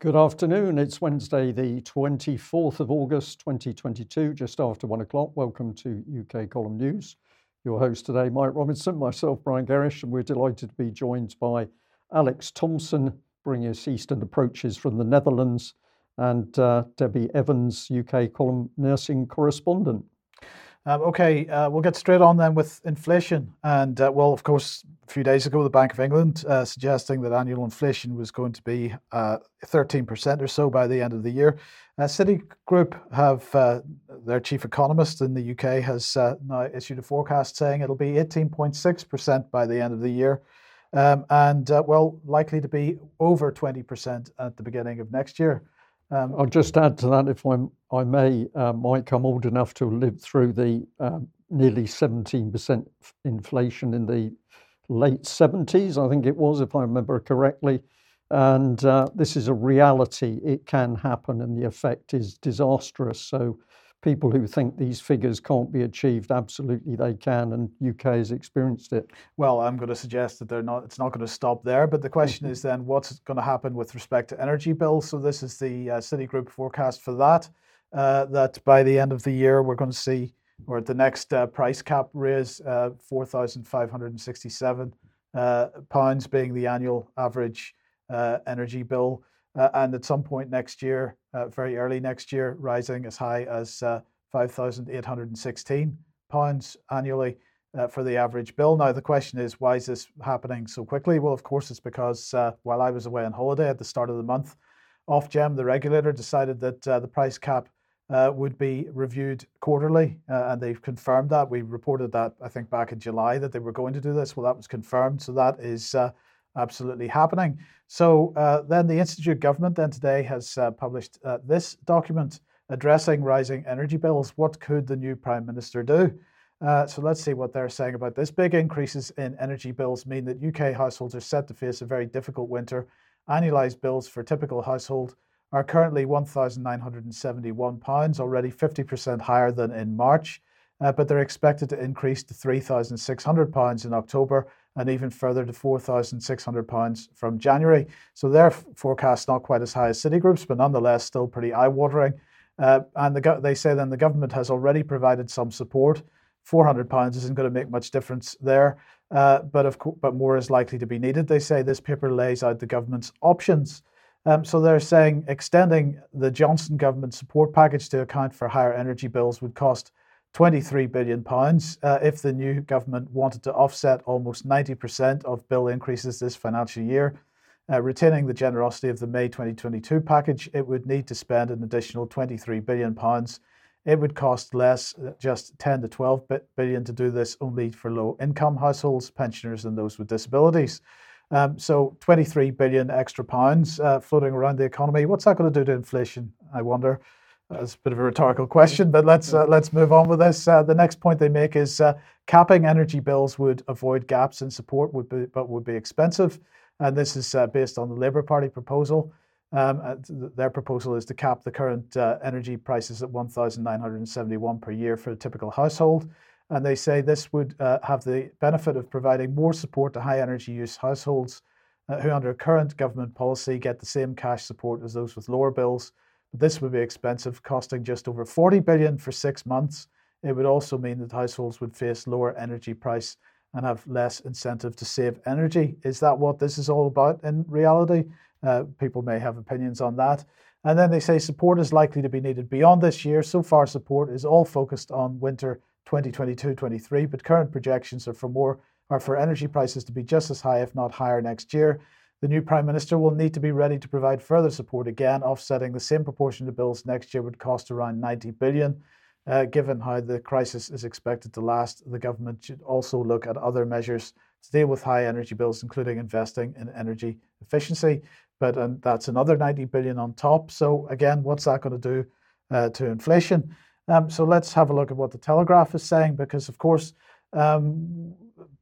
Good afternoon. It's Wednesday, the 24th of August 2022, just after one o'clock. Welcome to UK Column News. Your host today, Mike Robinson, myself, Brian Gerrish, and we're delighted to be joined by Alex Thompson, bringing us Eastern Approaches from the Netherlands, and uh, Debbie Evans, UK Column Nursing Correspondent. Um, okay, uh, we'll get straight on then with inflation. And uh, well, of course, a few days ago, the Bank of England uh, suggesting that annual inflation was going to be 13% uh, or so by the end of the year. Uh, Citigroup have uh, their chief economist in the UK has now issued a forecast saying it'll be 18.6% by the end of the year. Um, and well, likely to be over 20% at the beginning of next year. Um, I'll just add to that, if I'm, I may, uh, Mike, I'm old enough to live through the um, nearly 17% inflation in the late 70s, I think it was, if I remember correctly. And uh, this is a reality. It can happen, and the effect is disastrous. So people who think these figures can't be achieved, absolutely they can, and UK has experienced it. Well, I'm going to suggest that they're not. It's not going to stop there. But the question mm-hmm. is then, what's going to happen with respect to energy bills? So this is the uh, Citigroup forecast for that. Uh, that by the end of the year, we're going to see, or at the next uh, price cap raise, uh, four thousand five hundred and sixty-seven uh, pounds being the annual average uh, energy bill uh, and at some point next year, uh, very early next year, rising as high as uh, 5,816 pounds annually uh, for the average bill. Now the question is, why is this happening so quickly? Well, of course, it's because uh, while I was away on holiday at the start of the month, Ofgem, the regulator, decided that uh, the price cap would be reviewed quarterly, and they've confirmed that. We reported that I think back in July that they were going to do this. Well, that was confirmed, so that is absolutely happening. So uh, then the Institute of government then today has uh, published uh, this document addressing rising energy bills. What could the new prime minister do? Uh, so let's see what they're saying about this. Big increases in energy bills mean that UK households are set to face a very difficult winter. Annualised bills for typical household are currently £1,971, already 50% higher than in March, uh, but they're expected to increase to £3,600 in October and even further to £4,600 from January. So their forecast not quite as high as Citigroup's, but nonetheless still pretty eye-watering. Uh, and the, they say then the government has already provided some support. £400 isn't going to make much difference there, uh, but of co- but more is likely to be needed. They say this paper lays out the government's options. Um, so they're saying extending the Johnson government support package to account for higher energy bills would cost 23 billion pounds uh, if the new government wanted to offset almost 90% of bill increases this financial year. Uh, retaining the generosity of the May 2022 package, it would need to spend an additional 23 billion pounds. It would cost less, uh, just 10 to 12 billion to do this only for low income households, pensioners, and those with disabilities. Um, so 23 billion extra pounds uh, floating around the economy. What's that going to do to inflation? I wonder. That's a bit of a rhetorical question, but let's uh, let's move on with this. Uh, the next point they make is uh, capping energy bills would avoid gaps in support, would be, but would be expensive, and this is uh, based on the Labour Party proposal. Um, uh, their proposal is to cap the current uh, energy prices at 1,971 per year for a typical household, and they say this would have the benefit of providing more support to high energy use households who, under current government policy, get the same cash support as those with lower bills. But this would be expensive, costing just over 40 billion for six months. It would also mean that households would face lower energy price and have less incentive to save energy. Is that what this is all about in reality? Uh, people may have opinions on that. And then they say support is likely to be needed beyond this year. So far, support is all focused on winter 2022-23, but current projections are for more are for energy prices to be just as high, if not higher, next year. The new Prime Minister will need to be ready to provide further support again, offsetting the same proportion of bills next year would cost around 90 billion. Uh, given how the crisis is expected to last, the government should also look at other measures to deal with high energy bills, including investing in energy efficiency. But um, that's another 90 billion on top. So again, what's that going to do uh, to inflation? Um, so let's have a look at what the Telegraph is saying, because of course, um,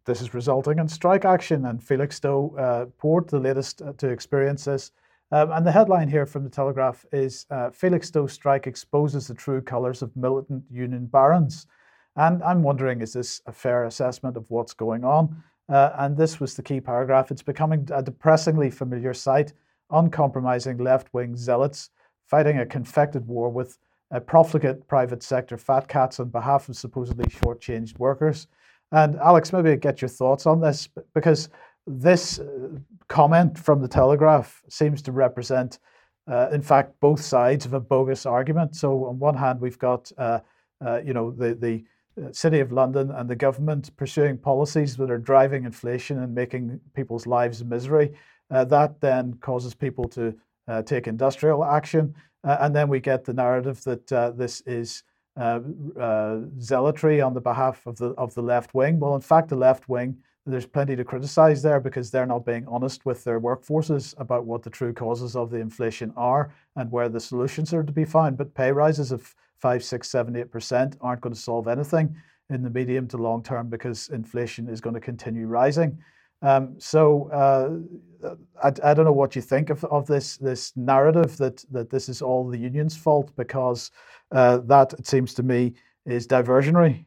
this is resulting in strike action, and Felixstowe uh, Port, the latest uh, to experience this. Um, and the headline here from the Telegraph is uh, Felixstowe strike exposes the true colours of militant union barons. And I'm wondering, is this a fair assessment of what's going on? Uh, and this was the key paragraph. It's becoming a depressingly familiar sight uncompromising left wing zealots fighting a confected war with a profligate private sector fat cats on behalf of supposedly shortchanged workers. And Alex, maybe get your thoughts on this because this uh, comment from the Telegraph seems to represent, uh, in fact, both sides of a bogus argument. So on one hand, we've got, uh, uh, you know, the the uh, City of London and the government pursuing policies that are driving inflation and making people's lives misery. Uh, that then causes people to take industrial action. and then we get the narrative that this is uh, uh, zealotry on the behalf of the of the left wing. Well, in fact, the left wing there's plenty to criticize there because they're not being honest with their workforces about what the true causes of the inflation are and where the solutions are to be found. But pay rises of five, six, seven, eight percent aren't going to solve anything in the medium to long term because inflation is going to continue rising. Um, so uh, I, I, don't know what you think of, of this this narrative that that this is all the union's fault because uh, that it seems to me is diversionary.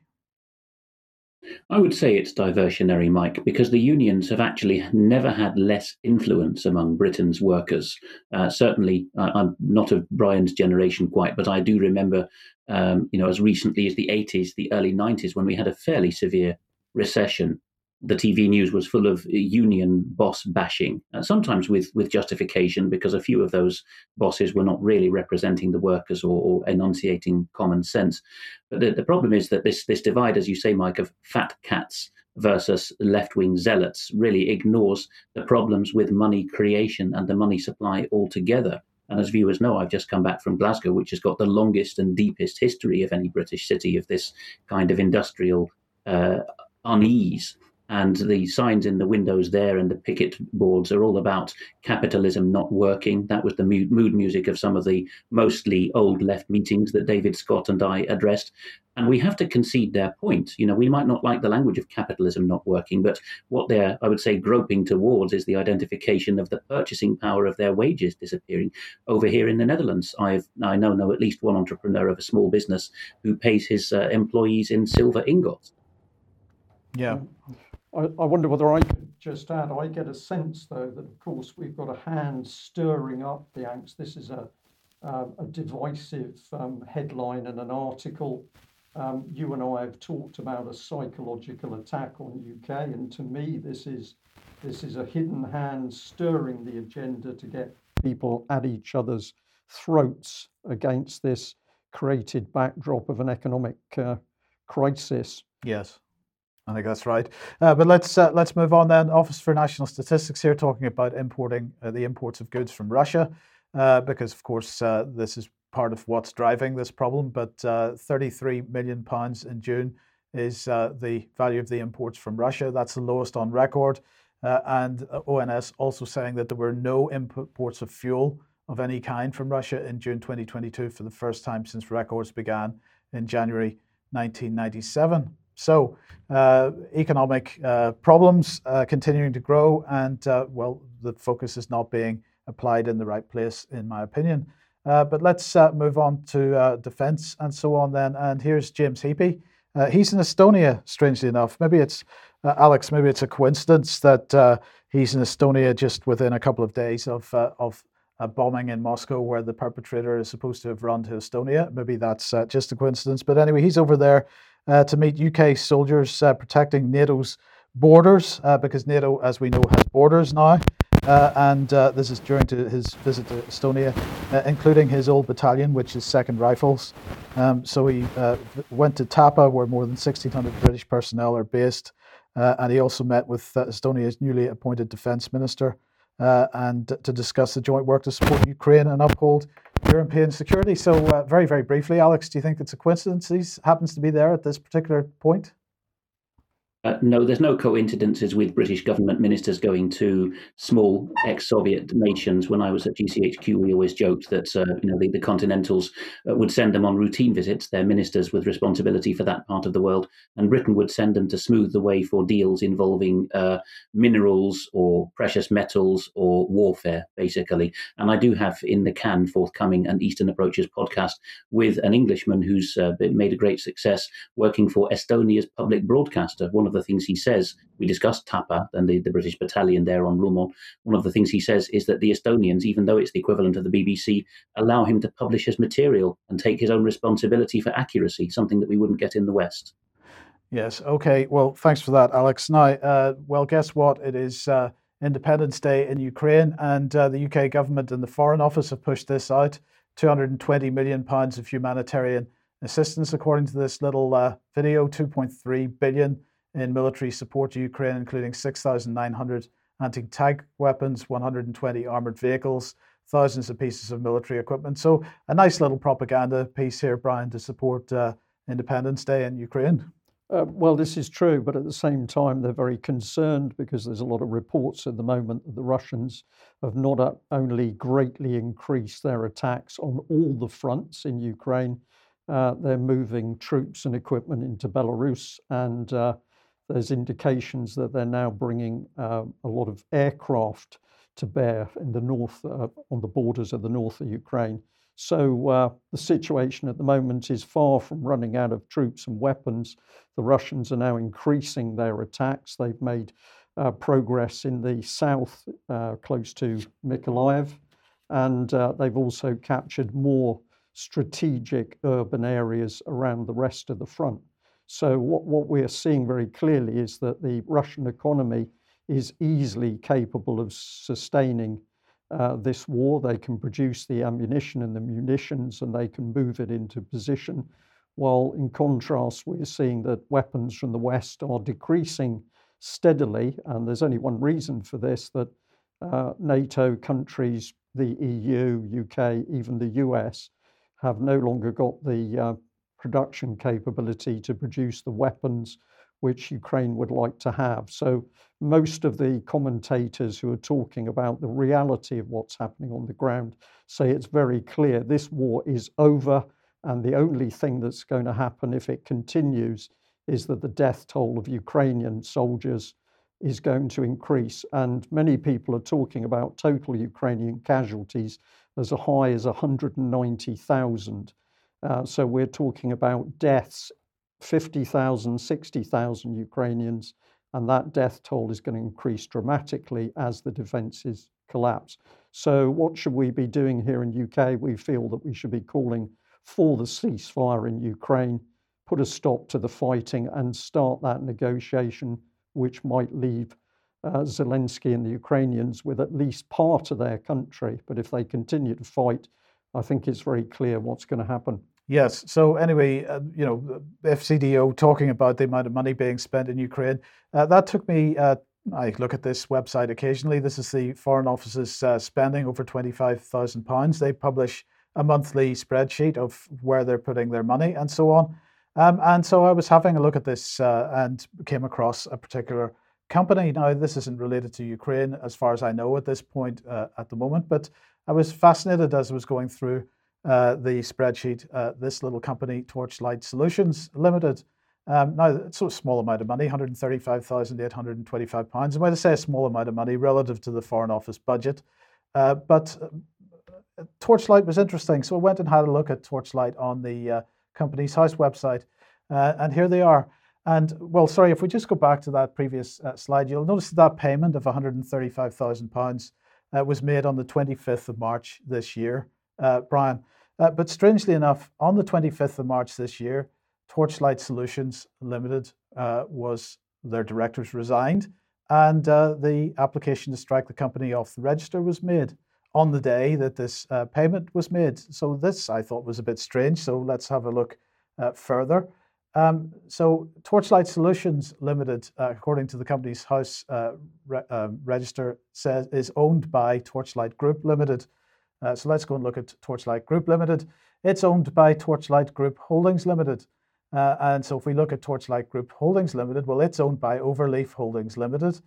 I would say it's diversionary, Mike, because the unions have actually never had less influence among Britain's workers. Uh, certainly, I'm not of Brian's generation quite, but I do remember, um, you know, as recently as the 80s, the early 90s, when we had a fairly severe recession the TV news was full of union boss bashing, uh, sometimes with, with justification because a few of those bosses were not really representing the workers or, or enunciating common sense. But the, the problem is that this, this divide, as you say, Mike, of fat cats versus left wing zealots really ignores the problems with money creation and the money supply altogether. And as viewers know, I've just come back from Glasgow, which has got the longest and deepest history of any British city of this kind of industrial uh, unease and the signs in the windows there and the picket boards are all about capitalism not working. That was the mood, music of some of the mostly old left meetings that David Scott and I addressed. And we have to concede their point. You know, we might not like the language of capitalism not working, but what they're, I would say, groping towards is the identification of the purchasing power of their wages disappearing. Over here in the Netherlands, I've I know know at least one entrepreneur of a small business who pays his uh, employees in silver ingots. Yeah. I, I wonder whether I could just add, I get a sense though that of course we've got a hand stirring up the angst. This is a, um, a divisive um, headline and an article. Um, you and I have talked about a psychological attack on the UK, and to me, this is this is a hidden hand stirring the agenda to get people at each other's throats against this created backdrop of an economic uh, crisis. Yes. I think that's right. Uh, but let's uh, let's move on then. Office for National Statistics here talking about importing uh, the imports of goods from Russia, uh, because of course uh, this is part of what's driving this problem. But uh, 33 million pounds in June is the value of the imports from Russia. That's the lowest on record. and ONS also saying that there were no imports of fuel of any kind from Russia in June 2022 for the first time since records began in January 1997. So, uh, economic uh, problems uh, continuing to grow, and uh, well, the focus is not being applied in the right place, in my opinion. Uh, but let's uh, move on to defence and so on then. And here's James Heappey. he's in Estonia, strangely enough. Maybe it's Alex. Maybe it's a coincidence that he's in Estonia just within a couple of days of of a bombing in Moscow where the perpetrator is supposed to have run to Estonia. Maybe that's uh, just a coincidence. But anyway, he's over there to meet UK soldiers uh, protecting NATO's borders uh, because NATO, as we know, has borders now. Uh, and uh, this is during his visit to Estonia, including his old battalion, which is Second Rifles. Um, so he went to Tapa, where more than 1,600 British personnel are based. and he also met with Estonia's newly appointed defence minister and to discuss the joint work to support Ukraine and uphold European security. So, uh, very, very briefly, Alex, do you think it's a coincidence he happens to be there at this particular point? Uh, no, there's no coincidences with British government ministers going to small ex-Soviet nations. When I was at GCHQ, we always joked that uh, you know the, the Continentals uh, would send them on routine visits, their ministers with responsibility for that part of the world, and Britain would send them to smooth the way for deals involving uh, minerals or precious metals or warfare, basically. And I do have in the can forthcoming an Eastern Approaches podcast with an Englishman who's uh, made a great success working for Estonia's public broadcaster, one of the things he says, we discussed Tapa and the, the British battalion there on Lumon. One of the things he says is that the Estonians, even though it's the equivalent of the BBC, allow him to publish his material and take his own responsibility for accuracy, something that we wouldn't get in the West. Yes. Okay. Well, thanks for that, Alex. Now, uh, well, guess what? It is uh, Independence Day in Ukraine, and uh, the UK government and the Foreign Office have pushed this out. 220 million pounds of humanitarian assistance, according to this little uh, video. 2.3 billion in military support to Ukraine, including 6,900 anti-tank weapons, 120 armored vehicles, thousands of pieces of military equipment. So a nice little propaganda piece here, Brian, to support uh, Independence Day in Ukraine. Uh, well, this is true, but at the same time, they're very concerned because there's a lot of reports at the moment that the Russians have not only greatly increased their attacks on all the fronts in Ukraine, uh, they're moving troops and equipment into Belarus, and uh, there's indications that they're now bringing uh, a lot of aircraft to bear in the north, uh, on the borders of the north of Ukraine. So uh, the situation at the moment is far from running out of troops and weapons. The Russians are now increasing their attacks. They've made uh, progress in the south, uh, close to Mykolaiv, and uh, they've also captured more strategic urban areas around the rest of the front. So what, what we're seeing very clearly is that the Russian economy is easily capable of sustaining uh, this war. They can produce the ammunition and the munitions and they can move it into position. While in contrast, we're seeing that weapons from the West are decreasing steadily. And there's only one reason for this that uh, NATO countries, the EU, UK, even the US, have no longer got the uh, production capability to produce the weapons which Ukraine would like to have. So, most of the commentators who are talking about the reality of what's happening on the ground say it's very clear this war is over, and the only thing that's going to happen if it continues is that the death toll of Ukrainian soldiers is going to increase. And many people are talking about total Ukrainian casualties as high as 190,000. Uh, so we're talking about deaths 50,000, 60,000 Ukrainians, and that death toll is going to increase dramatically as the defences collapse. So, what should we be doing here in UK? We feel that we should be calling for the ceasefire in Ukraine, put a stop to the fighting, and start that negotiation, which might leave uh, Zelensky and the Ukrainians with at least part of their country. But if they continue to fight, I think it's very clear what's going to happen. Yes. So anyway, uh, you know, FCDO talking about the amount of money being spent in Ukraine. Uh, that took me. Uh, I look at this website occasionally. This is the Foreign Office's uh, spending over twenty-five thousand pounds. They publish a monthly spreadsheet of where they're putting their money and so on. Um, and so I was having a look at this uh, and came across a particular company. Now, this isn't related to Ukraine, as far as I know at this point uh, at the moment, but I was fascinated as I was going through uh, the spreadsheet, uh, this little company, Torchlight Solutions Limited. Um, now, it's a small amount of money, £135,825. And when I say a small amount of money relative to the Foreign Office budget, uh, but uh, Torchlight was interesting. So I went and had a look at Torchlight on the uh, Companies House website. and here they are. And well, sorry, if we just go back to that previous slide, you'll notice that payment of £135,000 was made on the 25th of March this year uh, Brian. Uh, but strangely enough, on the 25th of March this year, Torchlight Solutions Limited uh, was their directors resigned, and uh, the application to strike the company off the register was made on the day that this uh, payment was made. So this I thought was a bit strange. So let's have a look uh, further. Um, so Torchlight Solutions Limited, according to the company's house re- um, register, says is owned by Torchlight Group Limited uh, so let's go and look at Torchlight Group Limited. It's owned by Torchlight Group Holdings Limited. Uh, and so if we look at Torchlight Group Holdings Limited, well, it's owned by Overleaf Holdings Limited.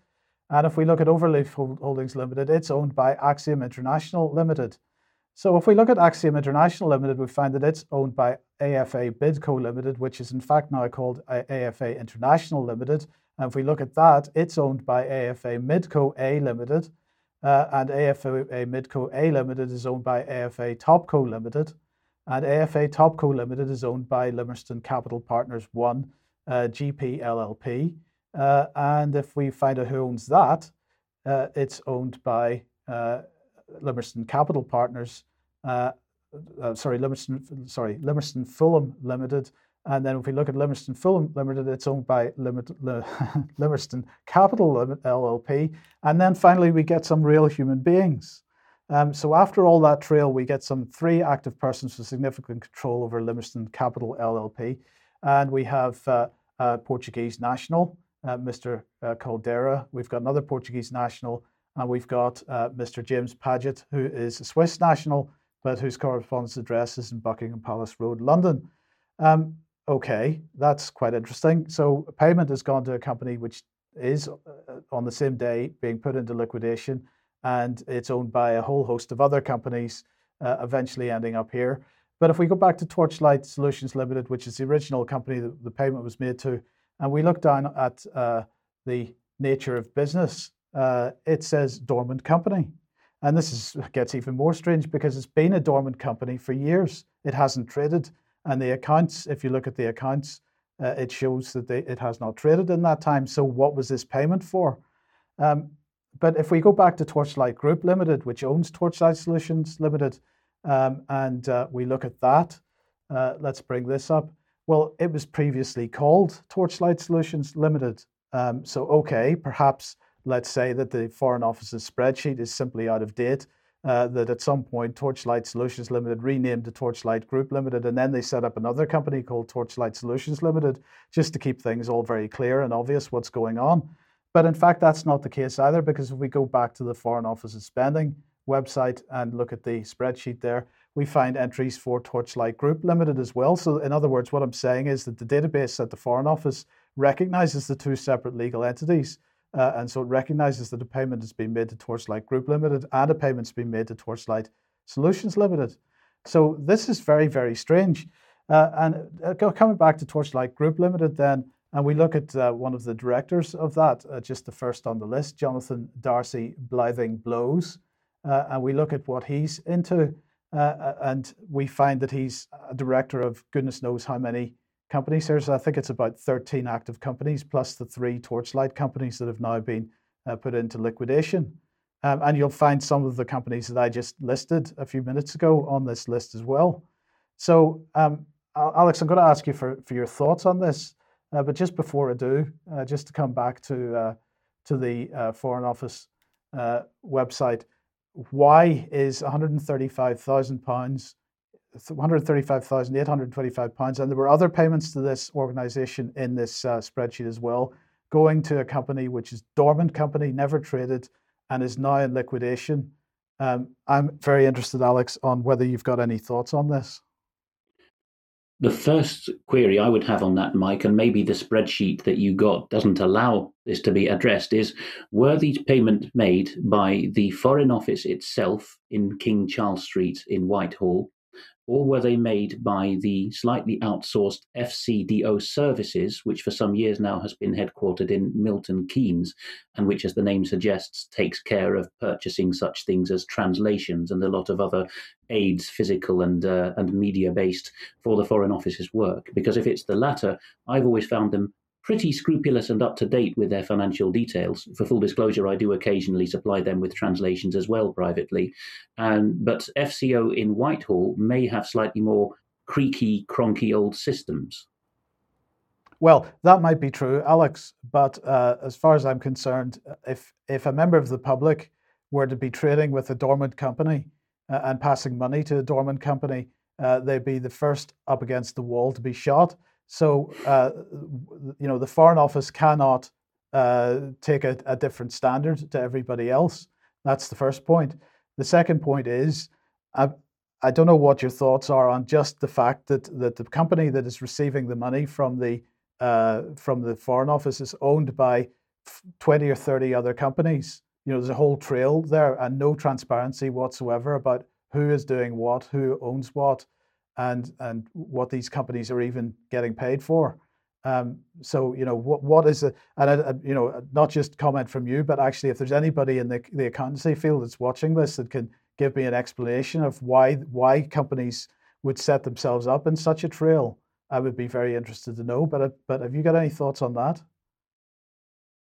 And if we look at Overleaf Holdings Limited, it's owned by Axiom International Limited. So if we look at Axiom International Limited, we find that it's owned by AFA Bidco Limited, which is in fact now called AFA International Limited. And if we look at that, it's owned by AFA Midco A Limited. Uh, and AFA Midco A Limited is owned by AFA Topco Limited, and AFA Topco Limited is owned by Limerston Capital Partners 1 uh, GP LLP. Uh, and if we find out who owns that, uh, it's owned by uh, Limerston Capital Partners, uh, uh, sorry, Limerston, sorry, Limerston Fulham Limited. And then if we look at Limerston Fulham Limited, it's owned by Limit, Limerston Capital LLP. And then finally, we get some real human beings. Um, so after all that trail, we get some three active persons with significant control over Limerston Capital LLP. And we have uh, a Portuguese national, uh, Mr. Uh, Caldera. We've got another Portuguese national, and we've got uh, Mr. James Paget, who is a Swiss national, but whose correspondence address is in Buckingham Palace Road, London. Um, okay, that's quite interesting. So payment has gone to a company which is uh, on the same day being put into liquidation, and it's owned by a whole host of other companies, uh, eventually ending up here. But if we go back to Torchlight Solutions Limited, which is the original company that the payment was made to, and we look down at uh, the nature of business, uh, it says dormant company. And this is, gets even more strange because it's been a dormant company for years. It hasn't traded. And the accounts, if you look at the accounts, uh, it shows that they, it has not traded in that time. So, what was this payment for? Um, but if we go back to Torchlight Group Limited, which owns Torchlight Solutions Limited, um, and uh, we look at that, uh, let's bring this up. Well, it was previously called Torchlight Solutions Limited. Um, so, okay, perhaps let's say that the Foreign Office's spreadsheet is simply out of date, uh, that at some point Torchlight Solutions Limited renamed to Torchlight Group Limited, and then they set up another company called Torchlight Solutions Limited just to keep things all very clear and obvious what's going on. But in fact, that's not the case either, because if we go back to the Foreign Office's spending website and look at the spreadsheet there, we find entries for Torchlight Group Limited as well. So, in other words, what I'm saying is that the database at the Foreign Office recognizes the two separate legal entities. Uh, and so it recognizes that a payment has been made to Torchlight Group Limited and a payment's been made to Torchlight Solutions Limited. So this is very, very strange. Uh, and uh, coming back to Torchlight Group Limited, then, and we look at uh, one of the directors of that, uh, just the first on the list, Jonathan Darcy Blything Blows, uh, and we look at what he's into, and we find that he's a director of goodness knows how many companies. I think it's about 13 active companies plus the three Torchlight companies that have now been uh, put into liquidation. Um, and you'll find some of the companies that I just listed a few minutes ago on this list as well. So, um, Alex, I'm going to ask you for, for your thoughts on this. Uh, but just before I do, uh, just to come back to uh, to the uh, Foreign Office uh, website, why is 135,000 pounds 135,825 pounds, and there were other payments to this organisation in this uh, spreadsheet as well, going to a company which is dormant company, never traded, and is now in liquidation. Um, I'm very interested, Alex, on whether you've got any thoughts on this. The first query I would have on that, Mike, and maybe the spreadsheet that you got doesn't allow this to be addressed, is were these payments made by the Foreign Office itself in King Charles Street in Whitehall, or were they made by the slightly outsourced FCDO services, which for some years now has been headquartered in Milton Keynes, and which, as the name suggests, takes care of purchasing such things as translations and a lot of other aids, physical and uh, and media based, for the Foreign Office's work? Because if it's the latter, I've always found them pretty scrupulous and up to date with their financial details. For full disclosure, I do occasionally supply them with translations as well privately. And but FCO in Whitehall may have slightly more creaky, cronky old systems. Well, that might be true, Alex. But uh, as far as I'm concerned, if if a member of the public were to be trading with a dormant company uh, and passing money to a dormant company, uh, they'd be the first up against the wall to be shot. So, uh, you know, the Foreign Office cannot uh, take a, a, different standard to everybody else. That's the first point. The second point is, I, I don't know what your thoughts are on just the fact that, that the company that is receiving the money from the uh, from the Foreign Office is owned by 20 or 30 other companies. You know, there's a whole trail there and no transparency whatsoever about who is doing what, who owns what and and what these companies are even getting paid for. Um, so you know what what is a, And uh, you know not just comment from you, but actually if there's anybody in the the accountancy field that's watching this that can give me an explanation of why why companies would set themselves up in such a trail, I would be very interested to know. But uh, but have you got any thoughts on that?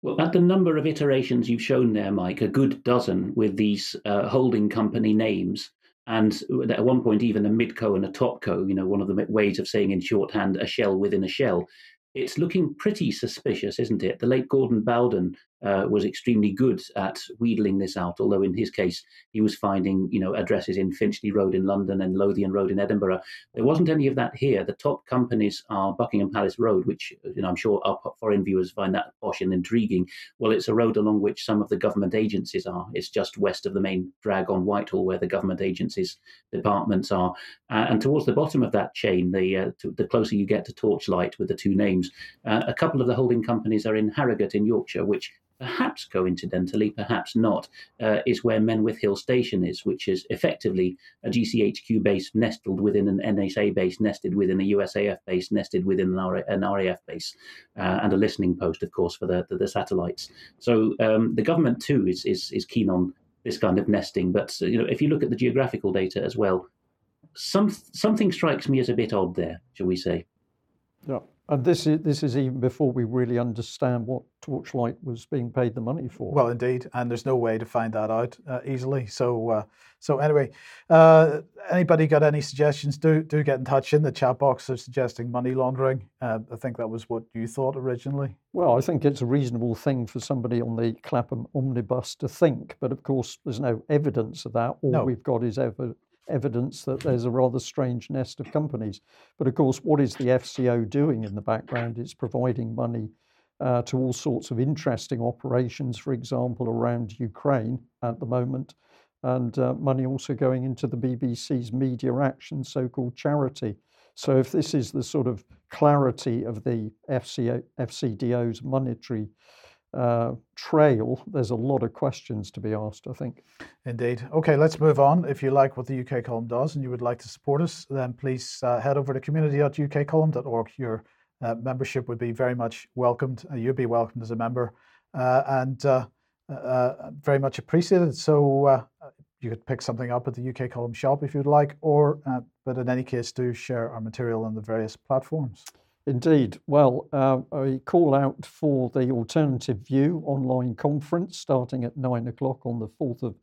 Well, at the number of iterations you've shown there, Mike, a good dozen with these uh, holding company names, and at one point even a midco and a topco, you know, one of the ways of saying in shorthand a shell within a shell. It's looking pretty suspicious, isn't it? The late Gordon Bowden uh, was extremely good at wheedling this out. Although in his case, he was finding you know addresses in Finchley Road in London and Lothian Road in Edinburgh. There wasn't any of that here. The top companies are Buckingham Palace Road, which you know I'm sure our foreign viewers find that posh and intriguing. Well, it's a road along which some of the government agencies are. It's just west of the main drag on Whitehall, where the government agencies departments are. Uh, and towards the bottom of that chain, the uh, to, the closer you get to Torchlight with the two names, uh, a couple of the holding companies are in Harrogate in Yorkshire, which perhaps coincidentally, perhaps not, uh, is where Menwith Hill Station is, which is effectively a GCHQ base nestled within an NSA base, nested within a USAF base, nested within an, an RAF base, uh, and a listening post, of course, for the, the, the satellites. So um, the government too is, is is keen on this kind of nesting. But you know, if you look at the geographical data as well, some something strikes me as a bit odd there, shall we say? Yeah. And this is this is even before we really understand what Torchlight was being paid the money for. Well, indeed, and there's no way to find that out uh, easily. So, uh, so anyway, uh, anybody got any suggestions? Do do get in touch in the chat box of suggesting money laundering. Uh, I think that was what you thought originally. Well, I think it's a reasonable thing for somebody on the Clapham omnibus to think, but of course, there's no evidence of that. All no. we've got is ever evidence that there's a rather strange nest of companies. But of course, what is the FCO doing in the background? It's providing money uh, to all sorts of interesting operations, for example, around Ukraine at the moment, and uh, money also going into the BBC's Media Action, so called charity. So, if this is the sort of clarity of the FCO, FCDO's monetary uh, trail, there's a lot of questions to be asked, I think. Indeed. Okay, let's move on. If you like what the UK column does and you would like to support us, then please uh, head over to community.ukcolumn.org. Your uh, membership would be very much welcomed. Uh, you'd be welcomed as a member uh, and uh, very much appreciated. So you could pick something up at the UK column shop if you'd like, or, but in any case, do share our material on the various platforms. Indeed. Well, uh, a call out for the Alternative View online conference starting at nine o'clock on the 4th of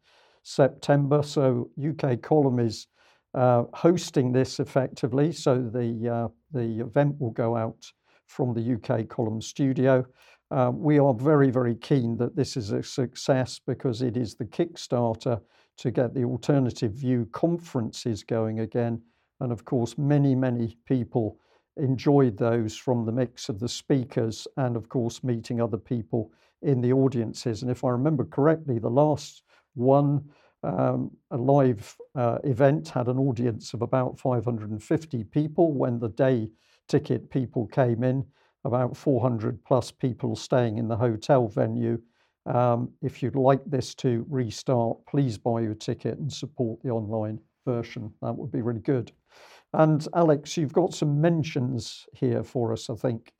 September. So, UK Column is uh, hosting this effectively. So, the, uh, the event will go out from the UK Column studio. Uh, we are very, very keen that this is a success because it is the Kickstarter to get the Alternative View conferences going again. And of course, many, many people enjoyed those from the mix of the speakers and, of course, meeting other people in the audiences. And if I remember correctly, the last one, um, a live uh, event, had an audience of about 550 people. When the day ticket people came in, about 400 plus people staying in the hotel venue. Um, if you'd like this to restart, please buy your ticket and support the online version. That would be really good. And Alex, you've got some mentions here for us, I think.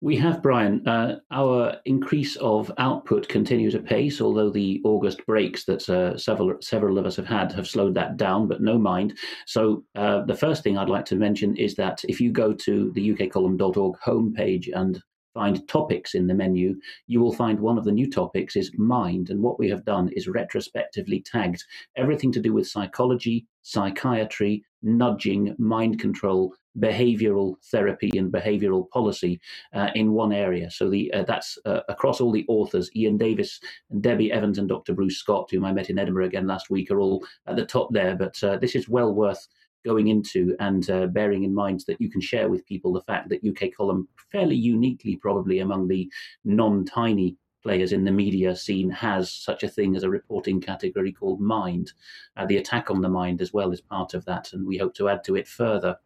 We have, Brian. Uh, our increase of output continues apace, although the August breaks that uh, several several of us have had have slowed that down, but no mind. So uh, the first thing I'd like to mention is that if you go to the ukcolumn.org homepage and find topics in the menu, you will find one of the new topics is mind. And what we have done is retrospectively tagged everything to do with psychology, psychiatry, nudging, mind control, behavioral therapy, and behavioral policy uh, in one area. So the uh, that's uh, across all the authors. Iain Davis and Debbie Evans and Dr. Bruce Scott, whom I met in Edinburgh again last week, are all at the top there. But uh, this is well worth going into and uh, bearing in mind that you can share with people the fact that UK Column, fairly uniquely probably among the non tiny players in the media scene, has such a thing as a reporting category called Mind. Uh, the attack on the mind as well is part of that, and we hope to add to it further.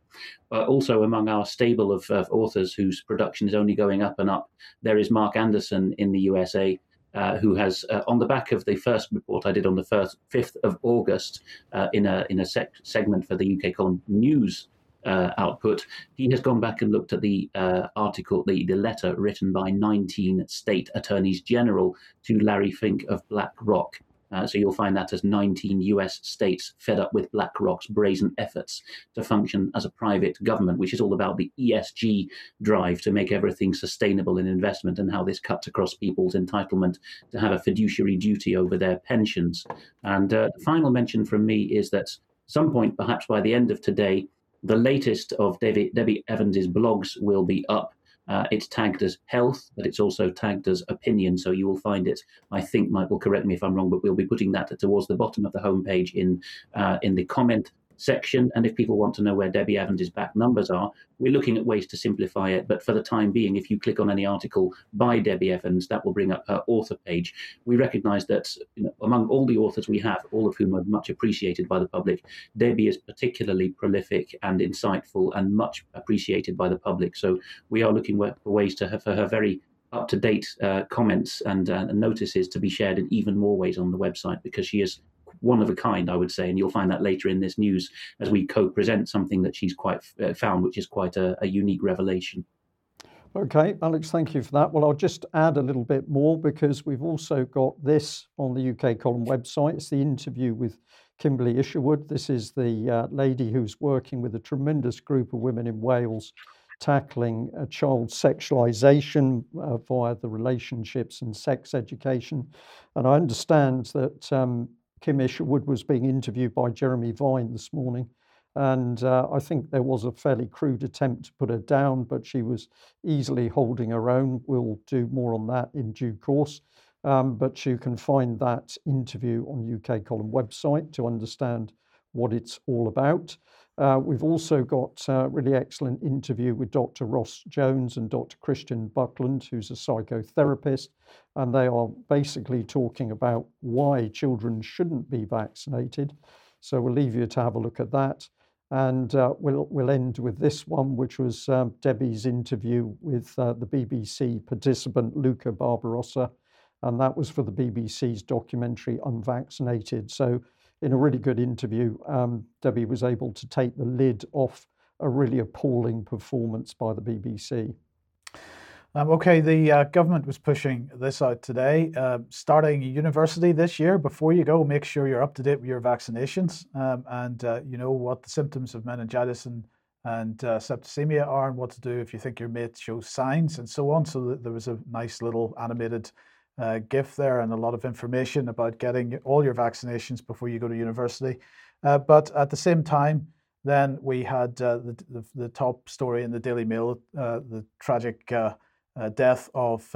But also among our stable of, of authors whose production is only going up and up, there is Mark Anderson in the USA, uh, who has, uh, on the back of the first report I did on the first, 5th of August, uh, in a in a sec- segment for the UK column news uh, output, he has gone back and looked at the uh, article, the, the letter written by 19 state attorneys general to Larry Fink of BlackRock. Uh, so you'll find that as 19 US states fed up with BlackRock's brazen efforts to function as a private government, which is all about the ESG drive to make everything sustainable in investment and how this cuts across people's entitlement to have a fiduciary duty over their pensions. And uh, the final mention from me is that some point, perhaps by the end of today, the latest of Debbie, Debbie Evans's blogs will be up. Uh, it's tagged as health, but it's also tagged as opinion. So you will find it. I think Michael, correct me if I'm wrong, but we'll be putting that towards the bottom of the homepage in uh, in the comment section. And if people want to know where Debbie Evans' back numbers are, we're looking at ways to simplify it. But for the time being, if you click on any article by Debbie Evans, that will bring up her author page. We recognize that you know, among all the authors we have, all of whom are much appreciated by the public, Debbie is particularly prolific and insightful and much appreciated by the public. So we are looking for ways to her, for her very up to date uh, comments and, uh, notices to be shared in even more ways on the website because she is one of a kind, I would say, and you'll find that later in this news as we co-present something that she's quite uh, found, which is quite a, a unique revelation. Okay, Alex, thank you for that. Well, I'll just add a little bit more because we've also got this on the UK Column website. It's the interview with Kimberly Isherwood. This is the uh, lady who's working with a tremendous group of women in Wales tackling uh, child sexualization uh, via the relationships and sex education. And I understand that um, Kim Isherwood was being interviewed by Jeremy Vine this morning. And uh, I think there was a fairly crude attempt to put her down, but she was easily holding her own. We'll do more on that in due course. Um, but you can find that interview on UK Column website to understand what it's all about. Uh, we've also got a really excellent interview with Dr. Ross Jones and Dr. Christian Buckland, who's a psychotherapist, and they are basically talking about why children shouldn't be vaccinated. So we'll leave you to have a look at that. And uh, we'll, we'll end with this one, which was um, Debbie's interview with uh, the BBC participant Luca Barbarossa. And that was for the BBC's documentary Unvaccinated. So in a really good interview, um, Debbie was able to take the lid off a really appalling performance by the BBC. Um, okay, the uh, government was pushing this out today. Uh, starting university this year, before you go, make sure you're up to date with your vaccinations um, and uh, you know what the symptoms of meningitis and and uh, septicemia are, and what to do if you think your mate shows signs, and so on. So there was a nice little animated uh, gift there and a lot of information about getting all your vaccinations before you go to university. Uh, but at the same time, then we had uh, the, the, the, top story in the Daily Mail, uh, the tragic uh, uh, death of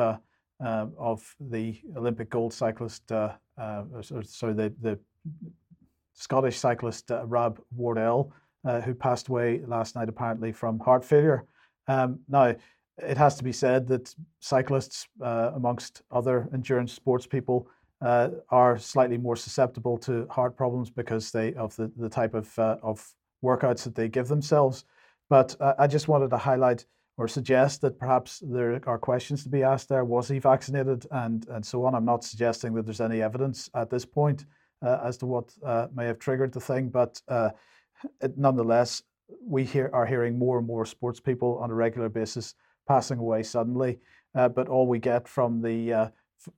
of the Olympic gold cyclist, sorry, the, the Scottish cyclist Rab Wardell, who passed away last night apparently from heart failure. Um, now, it has to be said that cyclists, uh, amongst other endurance sports people, uh, are slightly more susceptible to heart problems because they of the, the type of uh, of workouts that they give themselves. But uh, I just wanted to highlight or suggest that perhaps there are questions to be asked there. Was he vaccinated and and so on? I'm not suggesting that there's any evidence at this point uh, as to what uh, may have triggered the thing, but nonetheless, we hear, are hearing more and more sports people on a regular basis passing away suddenly. Uh, but all we get from the uh,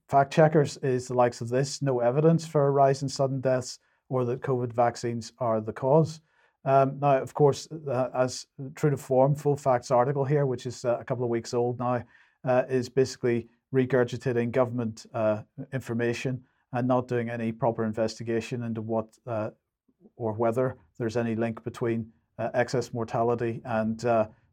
fact checkers is the likes of this no evidence for a rise in sudden deaths or that COVID vaccines are the cause. Um, now, of course, uh, as true to form, Full Facts article here, which is uh, a couple of weeks old now, uh, is basically regurgitating government uh, information and not doing any proper investigation into what or whether there's any link between excess mortality and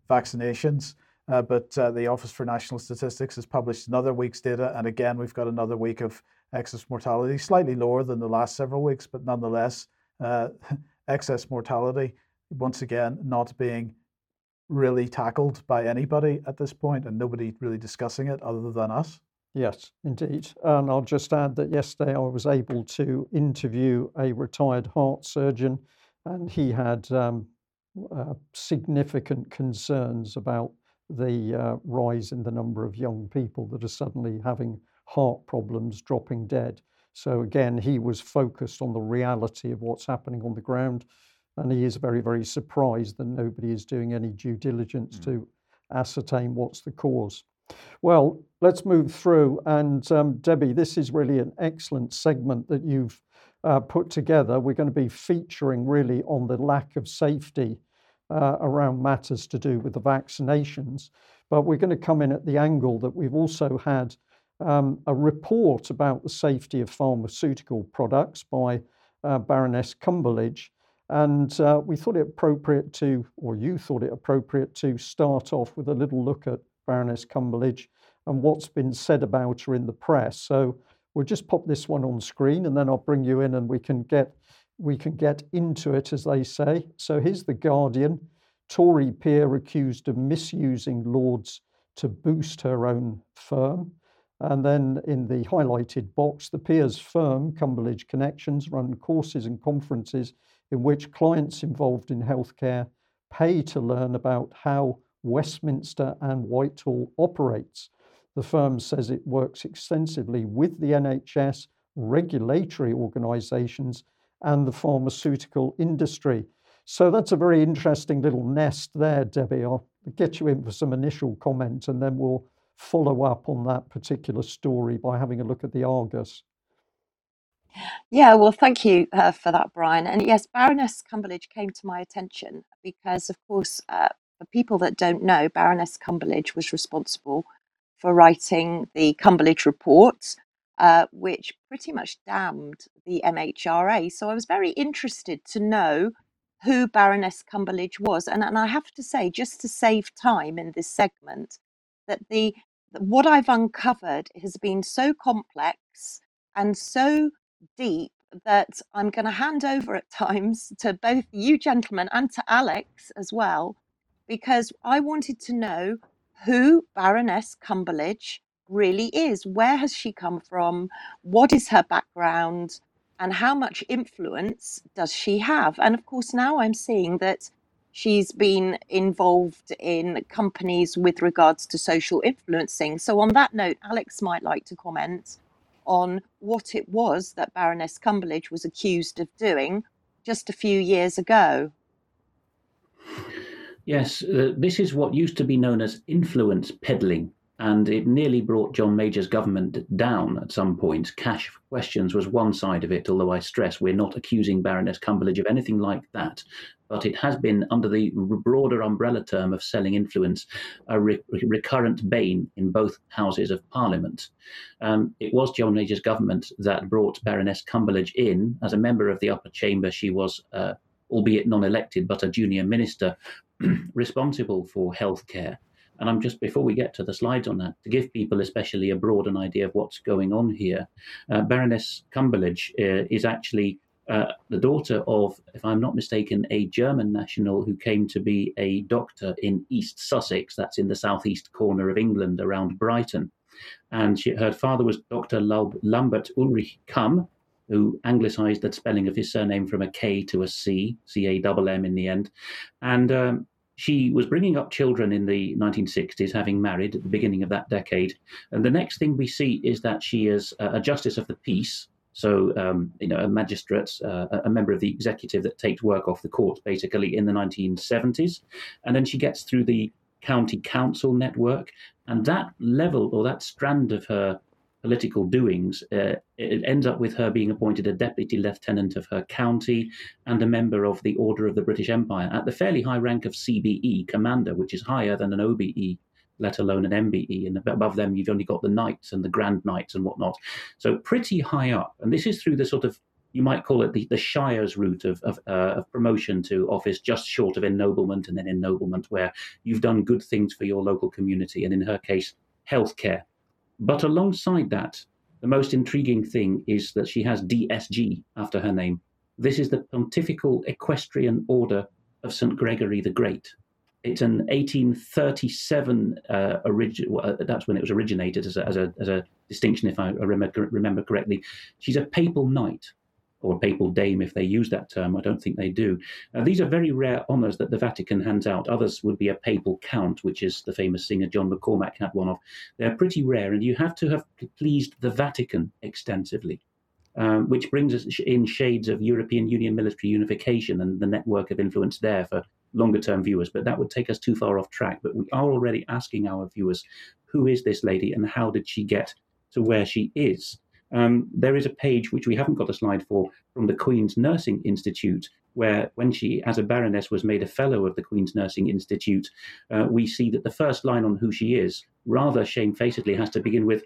vaccinations. Uh, but uh, the Office for National Statistics has published another week's data, and again, we've got another week of excess mortality, slightly lower than the last several weeks, but nonetheless, uh, excess mortality, once again, not being really tackled by anybody at this point, and nobody really discussing it other than us. Yes, indeed. And I'll just add that yesterday I was able to interview a retired heart surgeon, and he had um, uh, significant concerns about the uh, rise in the number of young people that are suddenly having heart problems, dropping dead. So again, he was focused on the reality of what's happening on the ground, and he is very, very surprised that nobody is doing any due diligence mm. to ascertain what's the cause. Well, let's move through. And um, Debbie, this is really an excellent segment that you've uh, put together. We're going to be featuring really on the lack of safety uh, around matters to do with the vaccinations. But we're going to come in at the angle that we've also had um, a report about the safety of pharmaceutical products by uh, Baroness Cumberlege. And uh, we thought it appropriate to, or you thought it appropriate to start off with a little look at Baroness Cumberlege and what's been said about her in the press. So we'll just pop this one on screen and then I'll bring you in and we can get we can get into it, as they say. So here's the Guardian. Tory peer accused of misusing Lords to boost her own firm. And then in the highlighted box, the peer's firm, Cumberlege Connections, run courses and conferences in which clients involved in healthcare pay to learn about how Westminster and Whitehall operates. The firm says it works extensively with the NHS, regulatory organisations, and the pharmaceutical industry. So that's a very interesting little nest there, Debbie. I'll get you in for some initial comment and then we'll follow up on that particular story by having a look at the Argus. Yeah, well, thank you uh, for that, Brian. And yes, Baroness Cumberlege came to my attention because, of course, uh, for people that don't know, Baroness Cumberlege was responsible for writing the Cumberlege Report, uh, which pretty much damned the MHRA. So I was very interested to know who Baroness Cumberlege was. And, and I have to say, just to save time in this segment, that the what I've uncovered has been so complex and so deep that I'm going to hand over at times to both you gentlemen and to Alex as well, because I wanted to know who Baroness Cumberlege really is. Where has she come from? What is her background? And how much influence does she have? And of course, now I'm seeing that she's been involved in companies with regards to social influencing. So, on that note, Alex might like to comment on what it was that Baroness Cumberlege was accused of doing just a few years ago. Yes, uh, this is what used to be known as influence peddling, and it nearly brought John Major's government down at some point. Cash questions was one side of it, although I stress we're not accusing Baroness Cumberlege of anything like that. But it has been, under the broader umbrella term of selling influence, a re- recurrent bane in both houses of Parliament. Um, it was John Major's government that brought Baroness Cumberlege in as a member of the upper chamber. She was. Uh, albeit non elected, but a junior minister responsible for healthcare. And I'm just before we get to the slides on that to give people, especially abroad, an idea of what's going on here. Uh, Baroness Cumberlege uh, is actually uh, the daughter of, if I'm not mistaken, a German national who came to be a doctor in East Sussex, that's in the southeast corner of England around Brighton. And she, her father was Dr. Lambert Ulrich Kamm, who anglicized the spelling of his surname from a K to a C, C A M M in the end. And um, she was bringing up children in the 1960s, having married at the beginning of that decade. And the next thing we see is that she is a justice of the peace. So, um, you know, a magistrate, uh, a member of the executive that takes work off the court, basically in the 1970s. And then she gets through the county council network. And that level or that strand of her political doings, uh, it ends up with her being appointed a deputy lieutenant of her county and a member of the Order of the British Empire at the fairly high rank of CBE commander, which is higher than an OBE, let alone an MBE. And above them, you've only got the knights and the grand knights and whatnot. So pretty high up. And this is through the sort of you might call it the, the Shire's route of, of, uh, of, promotion to office, just short of ennoblement and then ennoblement, where you've done good things for your local community. And in her case, healthcare but alongside that, the most intriguing thing is that she has DSG after her name. This is the Pontifical Equestrian Order of St. Gregory the Great. It's an 1837 uh, origin. Uh, that's when it was originated as a, as a, as a distinction, if I remember, remember correctly. She's a papal knight, or papal dame if they use that term. I don't think they do. Uh, these are very rare honours that the Vatican hands out. Others would be a papal count, which is the famous singer John McCormack had one of. They're pretty rare, and you have to have pleased the Vatican extensively. Um, which brings us in shades of European Union military unification and the network of influence there for longer term viewers, but that would take us too far off track. But we are already asking our viewers, who is this lady and how did she get to where she is? Um, there is a page which we haven't got a slide for from the Queen's Nursing Institute, where when she, as a baroness, was made a fellow of the Queen's Nursing Institute, uh, we see that the first line on who she is, rather shamefacedly, has to begin with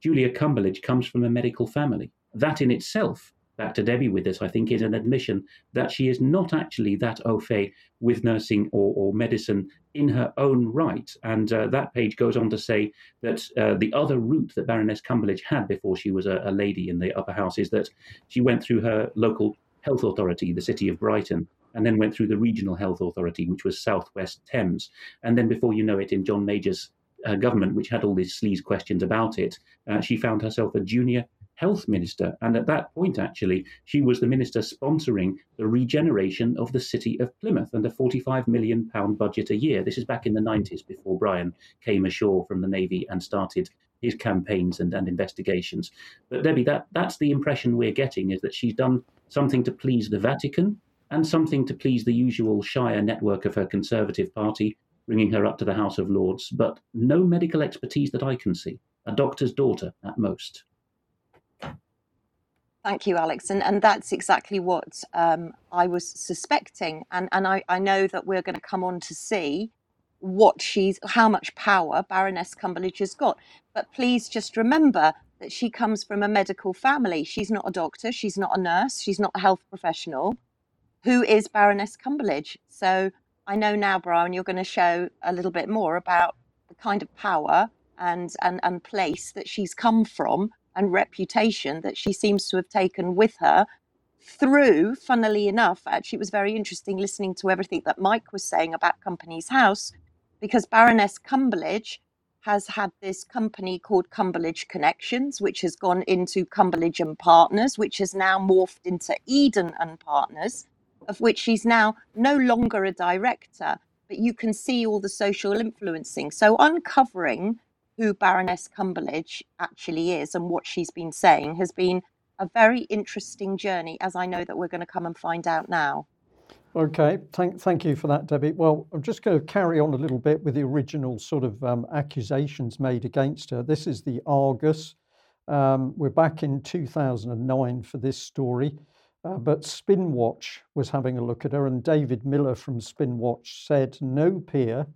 Julia Cumberlege comes from a medical family. That in itself back to Debbie with this, I think, is an admission that she is not actually that au fait with nursing or, or medicine in her own right. And uh, that page goes on to say that uh, the other route that Baroness Cumberlege had before she was a, a lady in the upper house is that she went through her local health authority, the city of Brighton, and then went through the regional health authority, which was Southwest Thames. And then before you know it, in John Major's uh, government, which had all these sleaze questions about it, uh, she found herself a junior health minister. And at that point, actually, she was the minister sponsoring the regeneration of the city of Plymouth and a £45 million budget a year. This is back in the 90s before Brian came ashore from the Navy and started his campaigns and, and investigations. But Debbie, that, that's the impression we're getting is that she's done something to please the Vatican and something to please the usual Shire network of her Conservative Party, bringing her up to the House of Lords, but no medical expertise that I can see. A doctor's daughter at most. Thank you, Alex. And, and that's exactly what um, I was suspecting. And, and I, I know that we're going to come on to see what she's, how much power Baroness Cumberlege has got. But please just remember that she comes from a medical family. She's not a doctor, she's not a nurse, she's not a health professional. Who is Baroness Cumberlege? So I know now, Brian, you're going to show a little bit more about the kind of power and, and, and place that she's come from and reputation that she seems to have taken with her through, funnily enough, actually, it was very interesting listening to everything that Mike was saying about Companies House, because Baroness Cumberlege has had this company called Cumberlege Connections, which has gone into Cumberlege and Partners, which has now morphed into Eden and Partners, of which she's now no longer a director, but you can see all the social influencing. So uncovering who Baroness Cumberlege actually is and what she's been saying has been a very interesting journey, as I know that we're going to come and find out now. Okay, thank, thank you for that, Debbie. Well, I'm just going to carry on a little bit with the original sort of um, accusations made against her. This is the Argus. Um, we're back in 2009 for this story, uh, but Spinwatch was having a look at her, and David Miller from Spinwatch said no peer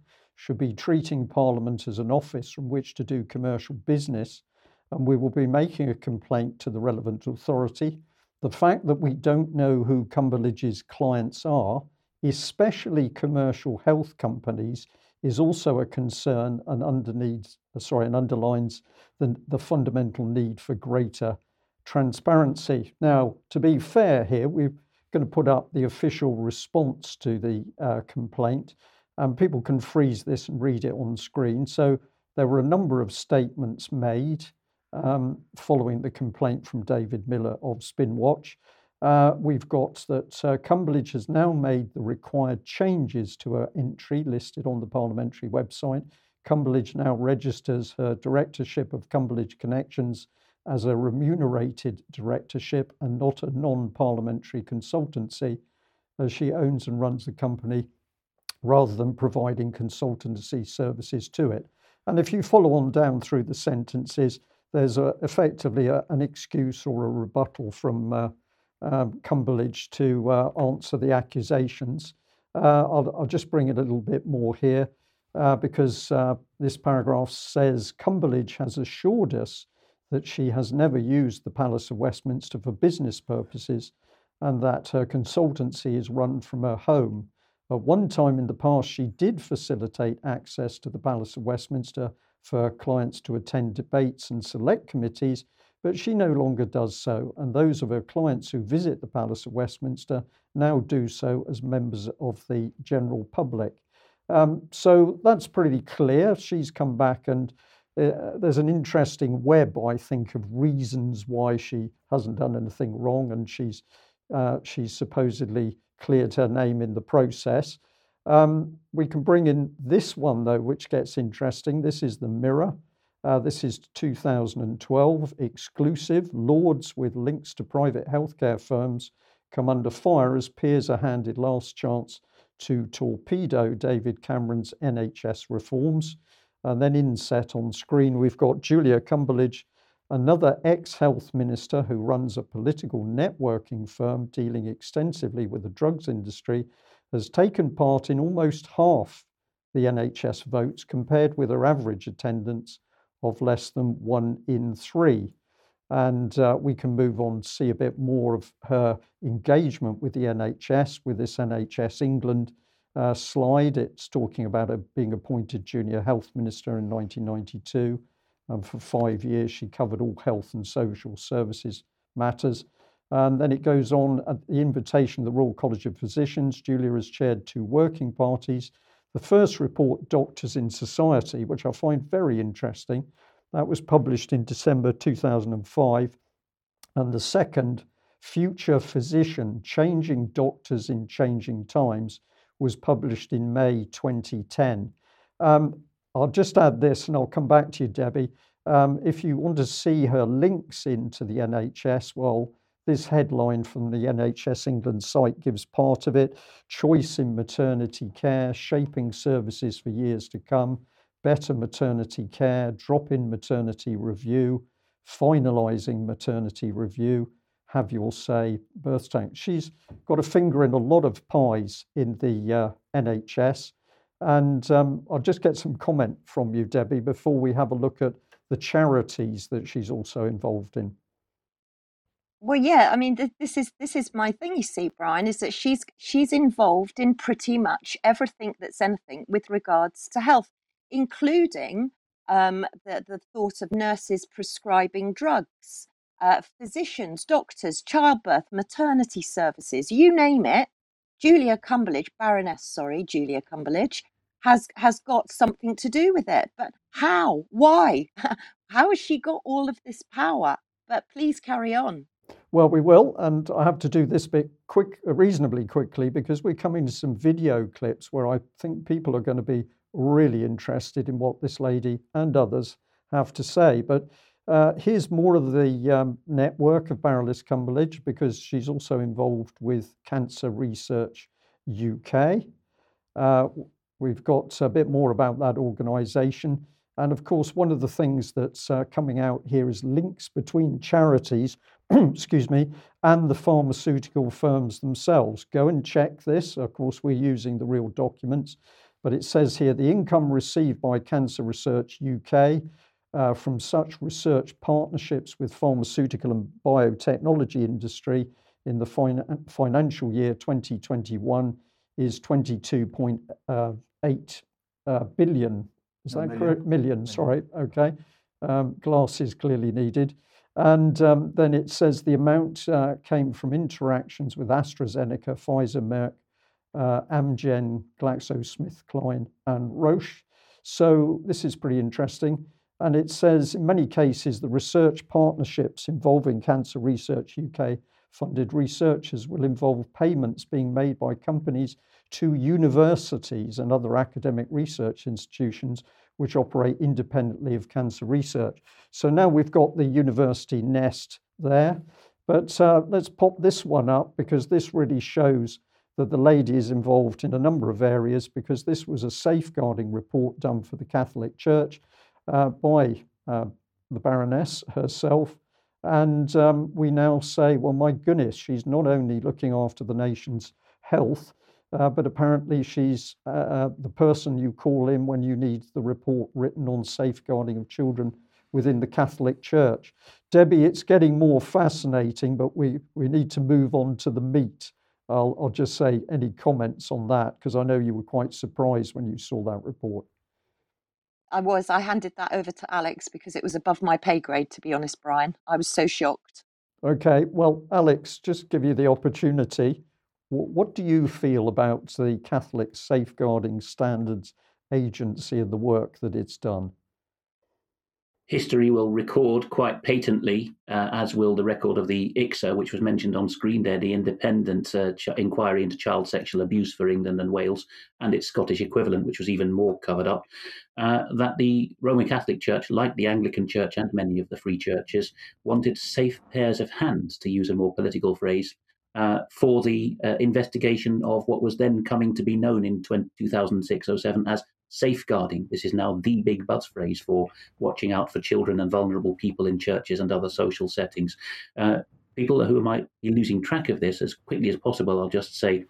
should be treating Parliament as an office from which to do commercial business, and we will be making a complaint to the relevant authority. The fact that we don't know who Cumberlege's clients are, especially commercial health companies, is also a concern and underneath, sorry, and underlines the, the fundamental need for greater transparency. Now, to be fair here, we're going to put up the official response to the uh, complaint. And people can freeze this and read it on screen. So there were a number of statements made um, following the complaint from David Miller of Spinwatch. Uh, we've got that uh, Cumberlege has now made the required changes to her entry listed on the parliamentary website. Cumberlege now registers her directorship of Cumberlege Connections as a remunerated directorship and not a non parliamentary consultancy, as she owns and runs the company rather than providing consultancy services to it. And if you follow on down through the sentences, there's a, effectively a, an excuse or a rebuttal from uh, um, Cumberlege to uh, answer the accusations. Uh, I'll, I'll, just bring it a little bit more here uh, because uh, this paragraph says Cumberlege has assured us that she has never used the Palace of Westminster for business purposes and that her consultancy is run from her home. At one time in the past, she did facilitate access to the Palace of Westminster for clients to attend debates and select committees, but she no longer does so. And those of her clients who visit the Palace of Westminster now do so as members of the general public. Um, so that's pretty clear. She's come back, and uh, there's an interesting web, I think, of reasons why she hasn't done anything wrong, and she's uh, she's supposedly cleared her name in the process. Um, we can bring in this one, though, which gets interesting. This is the Mirror. Uh, this is 2012, exclusive. Lords with links to private healthcare firms come under fire as peers are handed last chance to torpedo David Cameron's NHS reforms. And then inset on screen, we've got Julia Cumberlege, another ex health minister who runs a political networking firm dealing extensively with the drugs industry, has taken part in almost half the NHS votes compared with her average attendance of less than one in three. And uh, we can move on to see a bit more of her engagement with the NHS, with this NHS England uh, slide. It's talking about her being appointed Junior Health Minister in 1992. And for five years, she covered all health and social services matters. And then it goes on at the invitation of the Royal College of Physicians. Julia has chaired two working parties. The first report, Doctors in Society, which I find very interesting, that was published in December 2005. And the second, Future Physician Changing Doctors in Changing Times, was published in May 2010. Um, I'll just add this and I'll come back to you, Debbie. Um, if you want to see her links into the NHS, well, this headline from the NHS England site gives part of it Choice in Maternity Care, Shaping Services for Years to Come better maternity care, drop in maternity review, finalising maternity review, have your say, birth tank. She's got a finger in a lot of pies in the uh, NHS. And um, I'll just get some comment from you, Debbie, before we have a look at the charities that she's also involved in. Well, yeah, I mean, th- this is this is my thing. You see, Brian, is that she's she's involved in pretty much everything that's anything with regards to health including um, the, the thought of nurses prescribing drugs, uh, physicians, doctors, childbirth, maternity services, you name it. Julia Cumberlege, Baroness, sorry, Julia Cumberlege, has has got something to do with it. But how? Why? how has she got all of this power? But please carry on. Well, we will, and I have to do this bit quick, reasonably quickly, because we're coming to some video clips where I think people are going to be really interested in what this lady and others have to say. But uh, here's more of the um, network of Baroness Cumberlege because she's also involved with Cancer Research UK. Uh, we've got a bit more about that organisation. And of course, one of the things that's uh, coming out here is links between charities, excuse me, and the pharmaceutical firms themselves. Go and check this. Of course, we're using the real documents. But it says here the income received by Cancer Research UK uh, from such research partnerships with pharmaceutical and biotechnology industry in the fin- financial year 2021 is 22.8 uh, uh, billion. Is that correct? Million, sorry. Okay. Um, glasses clearly needed. And um, then it says the amount uh, came from interactions with AstraZeneca, Pfizer, Merck, uh, Amgen, GlaxoSmithKline, and Roche. So this is pretty interesting. And it says in many cases, the research partnerships involving Cancer Research UK funded researchers will involve payments being made by companies to universities and other academic research institutions which operate independently of cancer research. So now we've got the university nest there. But uh, let's pop this one up because this really shows that the lady is involved in a number of areas because this was a safeguarding report done for the Catholic Church uh, by uh, the Baroness herself. And um, we now say, well, my goodness, she's not only looking after the nation's health, uh, but apparently she's uh, uh, the person you call in when you need the report written on safeguarding of children within the Catholic Church. Debbie, it's getting more fascinating, but we, we need to move on to the meat I'll, I'll just say any comments on that because I know you were quite surprised when you saw that report. I was. I handed that over to Alex because it was above my pay grade, to be honest, Brian. I was so shocked. Okay. Well, Alex, just give you the opportunity. What do you feel about the Catholic Safeguarding Standards Agency and the work that it's done? history will record quite patently, uh, as will the record of the IICSA, which was mentioned on screen there, the independent uh, ch- inquiry into child sexual abuse for England and Wales, and its Scottish equivalent, which was even more covered up, uh, that the Roman Catholic Church, like the Anglican Church and many of the free churches, wanted safe pairs of hands, to use a more political phrase, uh, for the uh, investigation of what was then coming to be known in 2006 07 as safeguarding. This is now the big buzz phrase for watching out for children and vulnerable people in churches and other social settings. Uh, people who might be losing track of this as quickly as possible, I'll just say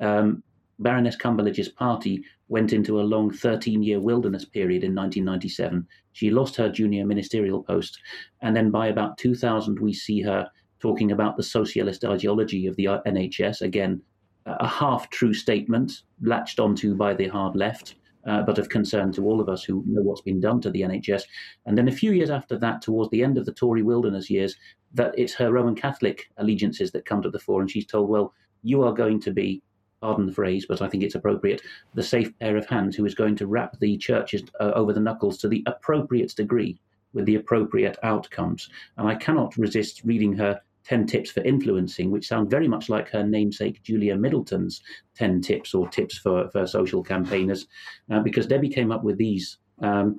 um, Baroness Cumberlege's party went into a long 13 year wilderness period in 1997. She lost her junior ministerial post, and then by about 2000, we see her talking about the socialist ideology of the NHS. Again, a half true statement latched onto by the hard left. Uh, but of concern to all of us who know what's been done to the NHS. And then a few years after that, towards the end of the Tory wilderness years, that it's her Roman Catholic allegiances that come to the fore, and she's told, "Well, you are going to be pardon the phrase, but I think it's appropriate, the safe pair of hands who is going to wrap the churches uh, over the knuckles to the appropriate degree with the appropriate outcomes. And I cannot resist reading her 10 tips for influencing, which sound very much like her namesake Julia Middleton's 10 tips or tips for, for social campaigners, uh, because Debbie came up with these. Um,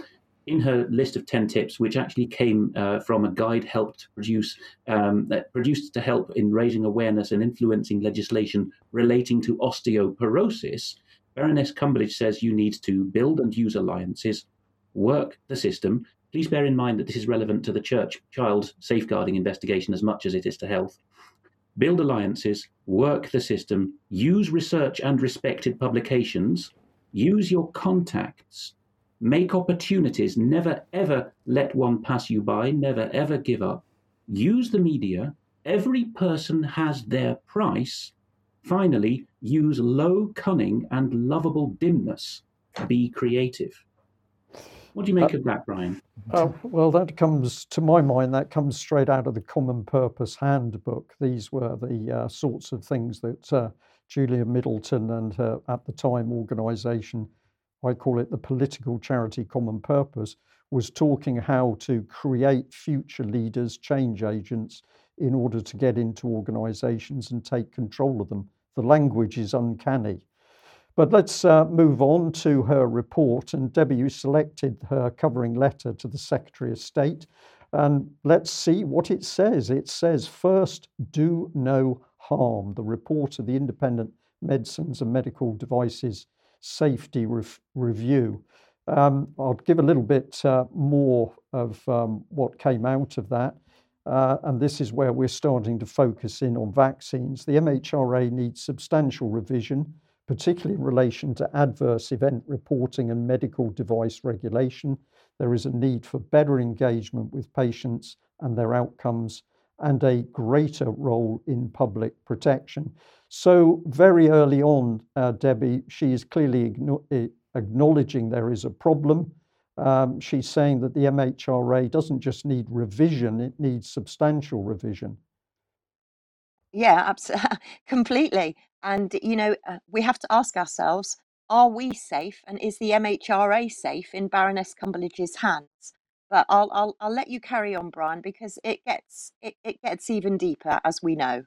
in her list of 10 tips, which actually came uh, from a guide helped produce, um, produced to help in raising awareness and influencing legislation relating to osteoporosis, Baroness Cumberlege says you need to build and use alliances, work the system. Please bear in mind that this is relevant to the church child safeguarding investigation as much as it is to health. Build alliances, work the system, use research and respected publications, use your contacts Make opportunities. Never ever let one pass you by. Never ever give up. Use the media. Every person has their price. Finally, use low cunning and lovable dimness. Be creative. What do you make uh, of that, Brian? Uh, well, that comes to my mind. That comes straight out of the Common Purpose Handbook. These were the uh, sorts of things that uh, Julia Middleton and her, at the time, organisation I call it the political charity common purpose, was talking how to create future leaders, change agents, in order to get into organizations and take control of them. The language is uncanny. But let's uh, move on to her report. And Debbie, you selected her covering letter to the Secretary of State. And let's see what it says. It says, first, do no harm. The report of the Independent Medicines and Medical Devices safety review. Um, I'll give a little bit uh, more of um, what came out of that. Uh, and this is where we're starting to focus in on vaccines. The MHRA needs substantial revision, particularly in relation to adverse event reporting and medical device regulation. There is a need for better engagement with patients and their outcomes and a greater role in public protection. So, very early on, uh, Debbie, she is clearly eh, acknowledging there is a problem. Um, she's saying that the MHRA doesn't just need revision, it needs substantial revision. Yeah, absolutely, completely. And, you know, uh, we have to ask ourselves are we safe and is the MHRA safe in Baroness Cumberlege's hands? But I'll, I'll, I'll let you carry on, Brian, because it gets, it, it gets even deeper, as we know.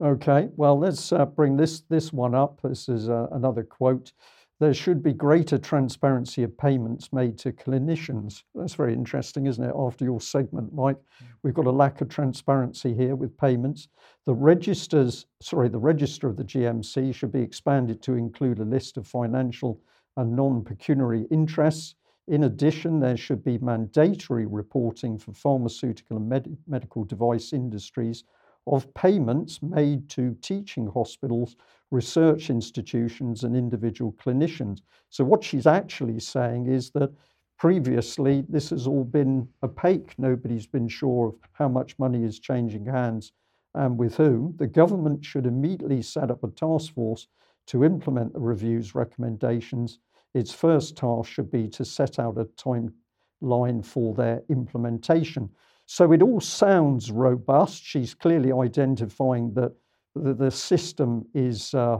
Okay, well, let's uh, bring this, this one up. This is uh, another quote. There should be greater transparency of payments made to clinicians. That's very interesting, isn't it? After your segment, Mike, we've got a lack of transparency here with payments. The registers, sorry, the register of the GMC should be expanded to include a list of financial and non-pecuniary interests. In addition, there should be mandatory reporting for pharmaceutical and med- medical device industries of payments made to teaching hospitals, research institutions, and individual clinicians. So, what she's actually saying is that previously this has all been opaque. Nobody's been sure of how much money is changing hands and with whom. The government should immediately set up a task force to implement the review's recommendations. Its first task should be to set out a timeline for their implementation. So it all sounds robust. She's clearly identifying that the, the system is, uh,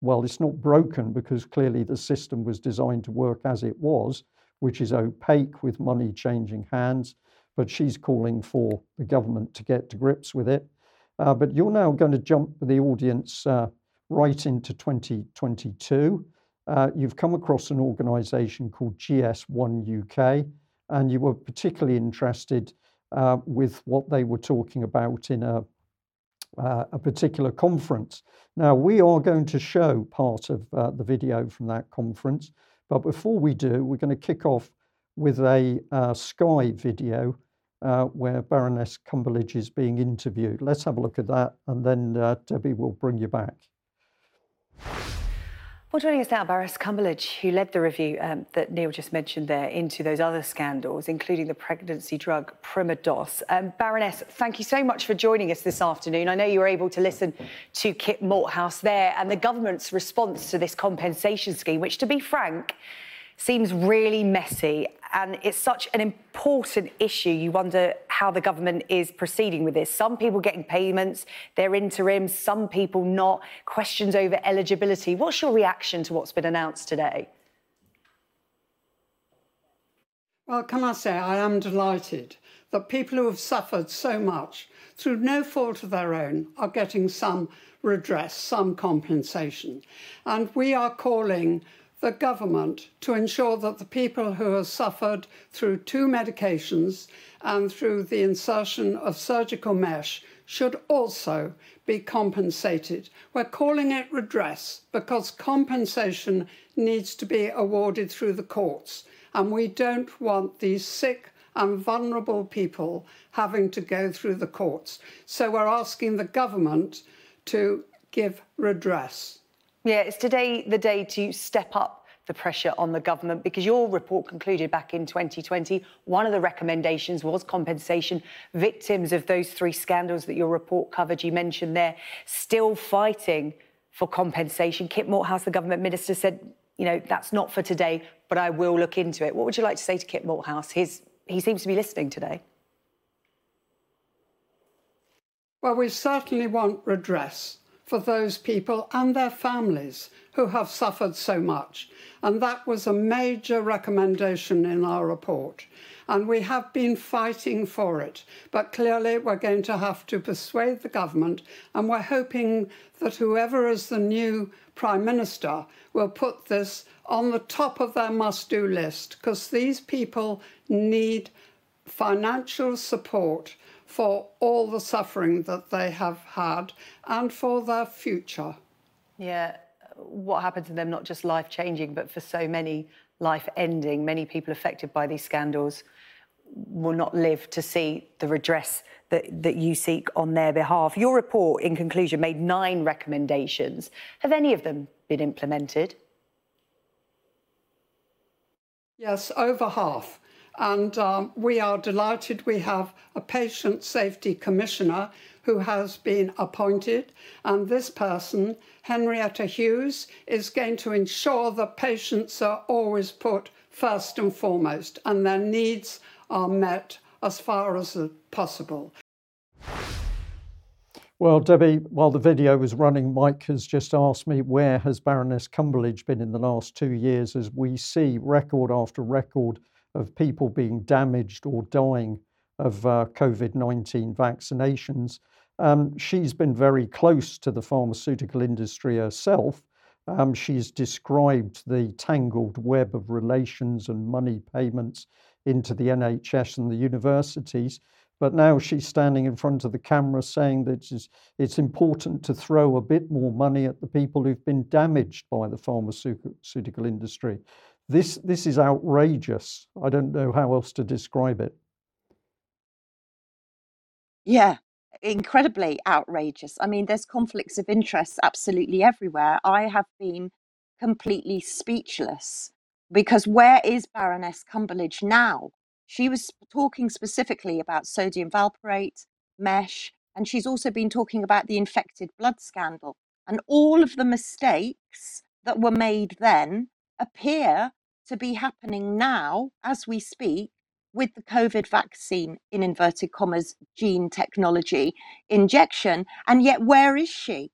well, it's not broken because clearly the system was designed to work as it was, which is opaque with money changing hands. But she's calling for the government to get to grips with it. Uh, but you're now going to jump the audience uh, right into 2022. Uh, you've come across an organization called GS1 UK, and you were particularly interested uh, with what they were talking about in a uh, a particular conference. Now, we are going to show part of uh, the video from that conference, but before we do, we're going to kick off with a uh, Sky video uh, where Baroness Cumberlege is being interviewed. Let's have a look at that, and then Debbie will bring you back. Well, joining us now, Baroness Cumberlege, who led the review um, that Neil just mentioned there into those other scandals, including the pregnancy drug Primodos. Um, Baroness, thank you so much for joining us this afternoon. I know you were able to listen to Kit Malthouse there and the government's response to this compensation scheme, which, to be frank, seems really messy and it's such an important issue. You wonder how the government is proceeding with this. Some people getting payments, they're interim, some people not. Questions over eligibility. What's your reaction to what's been announced today? Well, can I say I am delighted that people who have suffered so much through no fault of their own are getting some redress, some compensation. And we are calling the government to ensure that the people who have suffered through two medications and through the insertion of surgical mesh should also be compensated. We're calling it redress because compensation needs to be awarded through the courts, and we don't want these sick and vulnerable people having to go through the courts. So we're asking the government to give redress. Yeah, is today the day to step up the pressure on the government? Because your report concluded back in 2020, one of the recommendations was compensation. Victims of those three scandals that your report covered, you mentioned there, still fighting for compensation. Kit Malthouse, the government minister, said, you know, that's not for today, but I will look into it. What would you like to say to Kit Malthouse? His, he seems to be listening today. Well, we certainly want redress for those people and their families who have suffered so much. And that was a major recommendation in our report. And we have been fighting for it. But clearly, we're going to have to persuade the government. And we're hoping that whoever is the new Prime Minister will put this on the top of their must do list because these people need financial support for all the suffering that they have had and for their future. Yeah, what happened to them, not just life changing, but for so many, life ending. Many people affected by these scandals will not live to see the redress that, that you seek on their behalf. Your report, in conclusion, made nine recommendations. Have any of them been implemented? Yes, over half. And um, we are delighted we have a patient safety commissioner who has been appointed. And this person, Henrietta Hughes, is going to ensure that patients are always put first and foremost and their needs are met as far as possible. Well, Debbie, while the video was running, Mike has just asked me where has Baroness Cumberlege been in the last two years as we see record after record of people being damaged or dying of uh, COVID 19 vaccinations. Um, she's been very close to the pharmaceutical industry herself. Um, she's described the tangled web of relations and money payments into the NHS and the universities. But now she's standing in front of the camera saying that it's, it's important to throw a bit more money at the people who've been damaged by the pharmaceutical industry. This, this is outrageous. I don't know how else to describe it. Yeah, incredibly outrageous. I mean, there's conflicts of interest absolutely everywhere. I have been completely speechless because where is Baroness Cumberlege now? She was talking specifically about sodium valproate, mesh, and she's also been talking about the infected blood scandal. And all of the mistakes that were made then appear to be happening now as we speak with the COVID vaccine, in inverted commas, gene technology injection. And yet, where is she?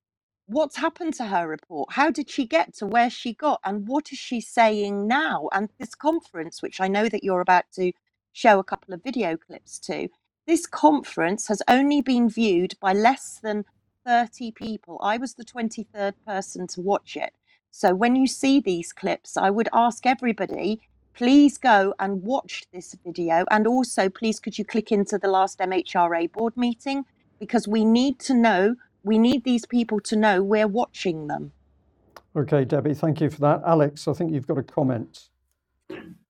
What's happened to her report? How did she get to where she got? And what is she saying now? And this conference, which I know that you're about to show a couple of video clips to, this conference has only been viewed by less than 30 people. I was the 23rd person to watch it. So when you see these clips, I would ask everybody, please go and watch this video. And also, please, could you click into the last MHRA board meeting? Because we need to know we need these people to know we're watching them. Okay, Debbie, thank you for that. Alex, I think you've got a comment.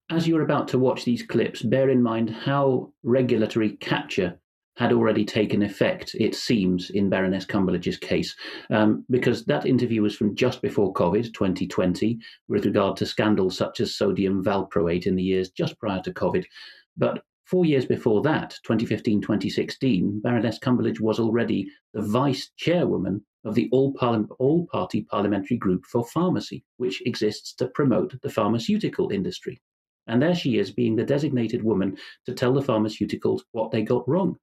As you're about to watch these clips, bear in mind how regulatory capture had already taken effect, it seems, in Baroness Cumberlege's case, um, because that interview was from just before COVID 2020 with regard to scandals such as sodium valproate in the years just prior to COVID. But four years before that, 2015 2016, Baroness Cumberlege was already the vice chairwoman of the All, All Party Parliamentary Group for Pharmacy, which exists to promote the pharmaceutical industry. And there she is, being the designated woman to tell the pharmaceuticals what they got wrong.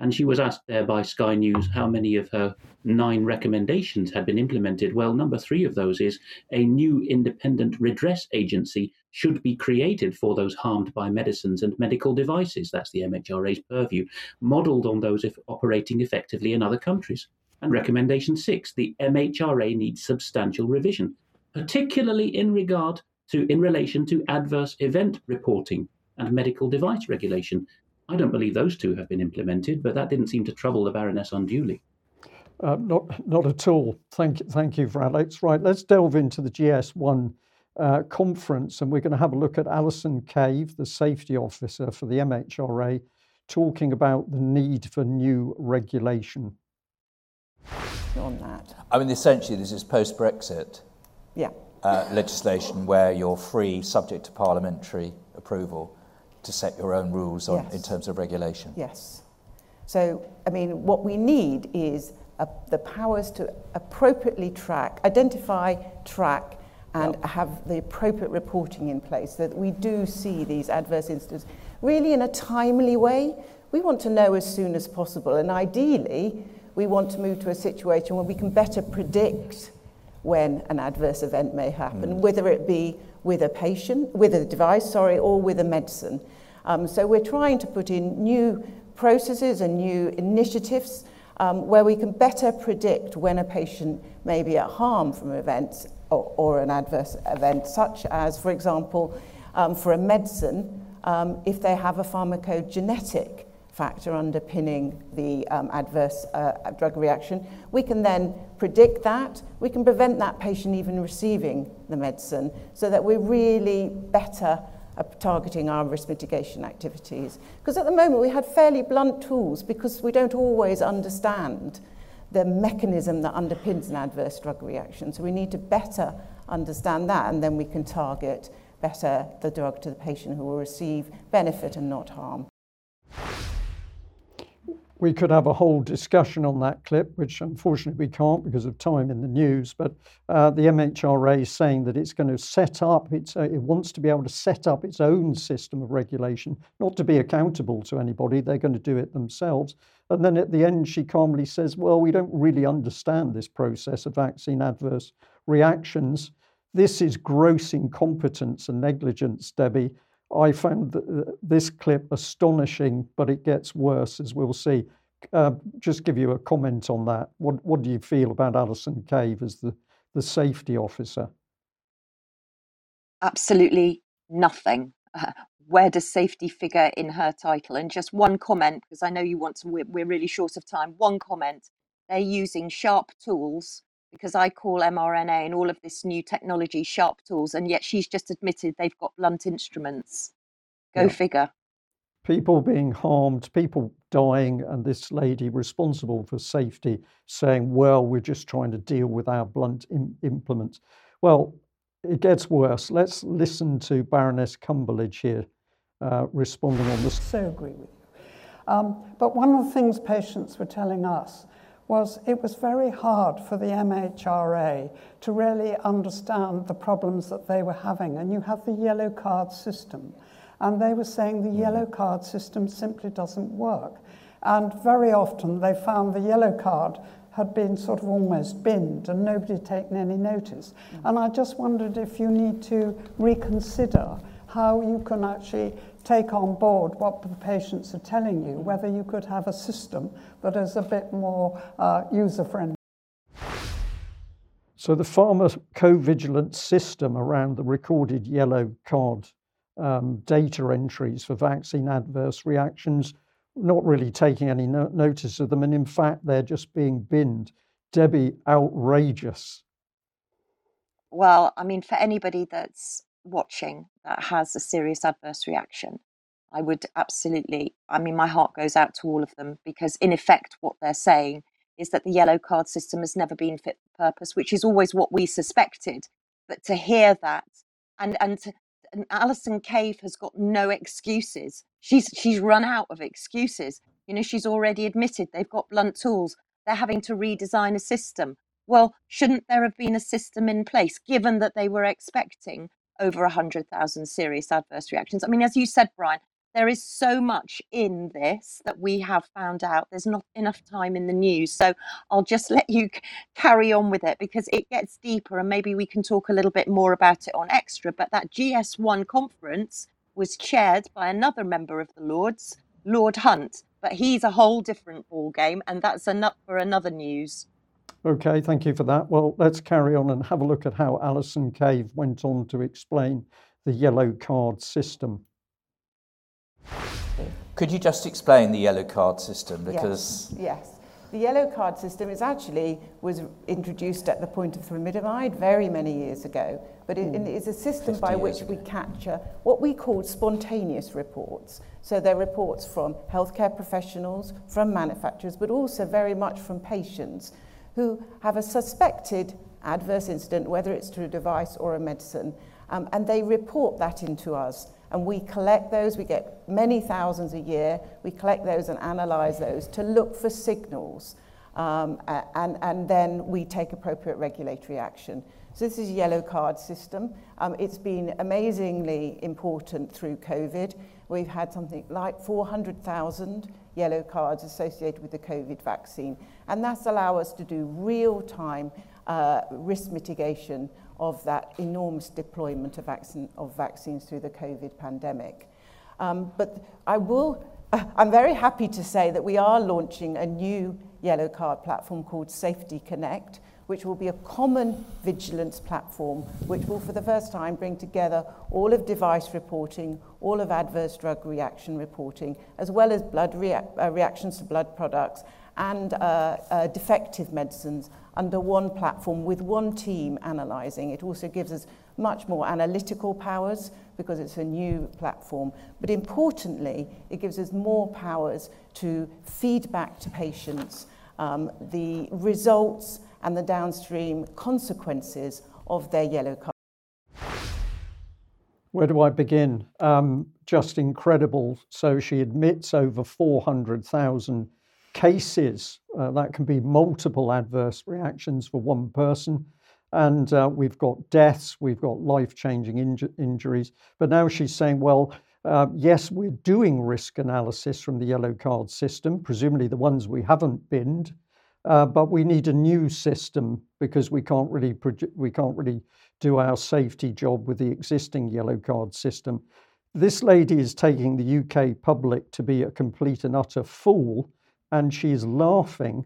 And she was asked there by Sky News how many of her nine recommendations had been implemented. Well, number three of those is a new independent redress agency should be created for those harmed by medicines and medical devices. That's the MHRA's purview, modelled on those operating effectively in other countries. And recommendation six the MHRA needs substantial revision, particularly in regard to in relation to adverse event reporting and medical device regulation. I don't believe those two have been implemented, but that didn't seem to trouble the Baroness unduly. Uh, not, not at all. Thank, thank you for Alex. Right, let's delve into the GS1 uh, conference, and we're going to have a look at Alison Cave, the safety officer for the MHRA, talking about the need for new regulation. On that, I mean, essentially, this is post Brexit yeah, uh, legislation where you're free, subject to parliamentary approval, to set your own rules on, Yes. in terms of regulation. yes. So, I mean, what we need is uh the powers to appropriately track, identify, track, and have the appropriate reporting in place so that we do see these adverse incidents really in a timely way. We want to know as soon as possible, and ideally, we want to move to a situation where we can better predict when an adverse event may happen, whether it be with a patient, with a device, sorry, or with a medicine. Um, so we're trying to put in new processes and new initiatives um, where we can better predict when a patient may be at harm from events or, or an adverse event, such as, for example, um, for a medicine, um, if they have a pharmacogenetic factor underpinning the um, adverse uh, drug reaction, we can then predict that. We can prevent that patient even receiving the medicine so that we're really better at targeting our risk mitigation activities. Because at the moment we had fairly blunt tools because we don't always understand the mechanism that underpins an adverse drug reaction. So we need to better understand that and then we can target better the drug to the patient who will receive benefit and not harm. We could have a whole discussion on that clip, which unfortunately we can't because of time in the news. But uh, the MHRA is saying that it's going to set up, its, uh, it wants to be able to set up its own system of regulation, not to be accountable to anybody. They're going to do it themselves. And then at the end, she calmly says, Well, we don't really understand this process of vaccine adverse reactions. This is gross incompetence and negligence, Debbie. I found th- this clip astonishing, but it gets worse, as we'll see. Uh, just give you a comment on that. What, what do you feel about Alison Cave as the, the safety officer? Absolutely nothing. Where does safety figure in her title? And just one comment, because I know you want to, we're, we're really short of time. One comment. They're using sharp tools because I call mRNA and all of this new technology sharp tools, and yet she's just admitted they've got blunt instruments. Go Yeah. figure. People being harmed, people dying, and this lady responsible for safety saying, Well, we're just trying to deal with our blunt Im- implements. Well, it gets worse. Let's listen to Baroness Cumberlege here uh, responding on this. so agree with you. Um, but one of the things patients were telling us was it was very hard for the MHRA to really understand the problems that they were having. And you have the yellow card system. And they were saying the mm-hmm. yellow card system simply doesn't work. And very often they found the yellow card had been sort of almost binned and nobody had taken any notice. Mm. And I just wondered if you need to reconsider how you can actually take on board what the patients are telling you, whether you could have a system that is a bit more uh, user friendly. So the pharmacovigilance system around the recorded yellow card um, data entries for vaccine adverse reactions not really taking any no- notice of them, and in fact, they're just being binned. Debbie, outrageous. Well, I mean, for anybody that's watching that has a serious adverse reaction, I would absolutely, I mean, my heart goes out to all of them because, in effect, what they're saying is that the yellow card system has never been fit for purpose, which is always what we suspected. But to hear that, and and, to, and Alison Cave has got no excuses. She's she's run out of excuses. You know, she's already admitted they've got blunt tools. They're having to redesign a system. Well, shouldn't there have been a system in place, given that they were expecting over 100,000 serious adverse reactions? I mean, as you said, Brian, there is so much in this that we have found out. There's not enough time in the news. So I'll just let you carry on with it because it gets deeper and maybe we can talk a little bit more about it on Extra. But that GS1 conference was chaired by another member of the Lords, Lord Hunt. But he's a whole different ball game, and that's enough for another news. Okay, thank you for that. Well, let's carry on and have a look at how Alison Cave went on to explain the yellow card system. Could you just explain the yellow card system? Because yes, yes. The yellow card system is actually was introduced at the point of thalidomide very many years ago, but it, hmm. it is a system by which ago. we capture what we call spontaneous reports. So they're reports from healthcare professionals, from manufacturers, but also very much from patients who have a suspected adverse incident, whether it's to a device or a medicine, um, and they report that into us and we collect those. We get many thousands a year. We collect those and analyze those to look for signals. Um, and, and then we take appropriate regulatory action. So this is a yellow card system. Um, it's been amazingly important through COVID. We've had something like 400,000 yellow cards associated with the COVID vaccine. And that's allow us to do real-time uh, risk mitigation of that enormous deployment of, vaccine, of vaccines through the COVID pandemic. Um, but I will, I'm very happy to say that we are launching a new yellow card platform called Safety Connect, which will be a common vigilance platform, which will for the first time bring together all of device reporting, all of adverse drug reaction reporting, as well as blood rea- uh, reactions to blood products and uh, uh, defective medicines under one platform with one team analysing. It also gives us much more analytical powers because it's a new platform. But importantly, it gives us more powers to feed back to patients um, the results and the downstream consequences of their yellow card. Where do I begin? Um, just incredible. So she admits over 400,000 cases. Uh, that can be multiple adverse reactions for one person. And uh, we've got deaths, we've got life changing inju- injuries. But now she's saying, well, uh, yes, we're doing risk analysis from the yellow card system, presumably the ones we haven't binned, uh, but we need a new system because we can't really we can't really do our safety job with the existing yellow card system. This lady is taking the UK public to be a complete and utter fool and she's laughing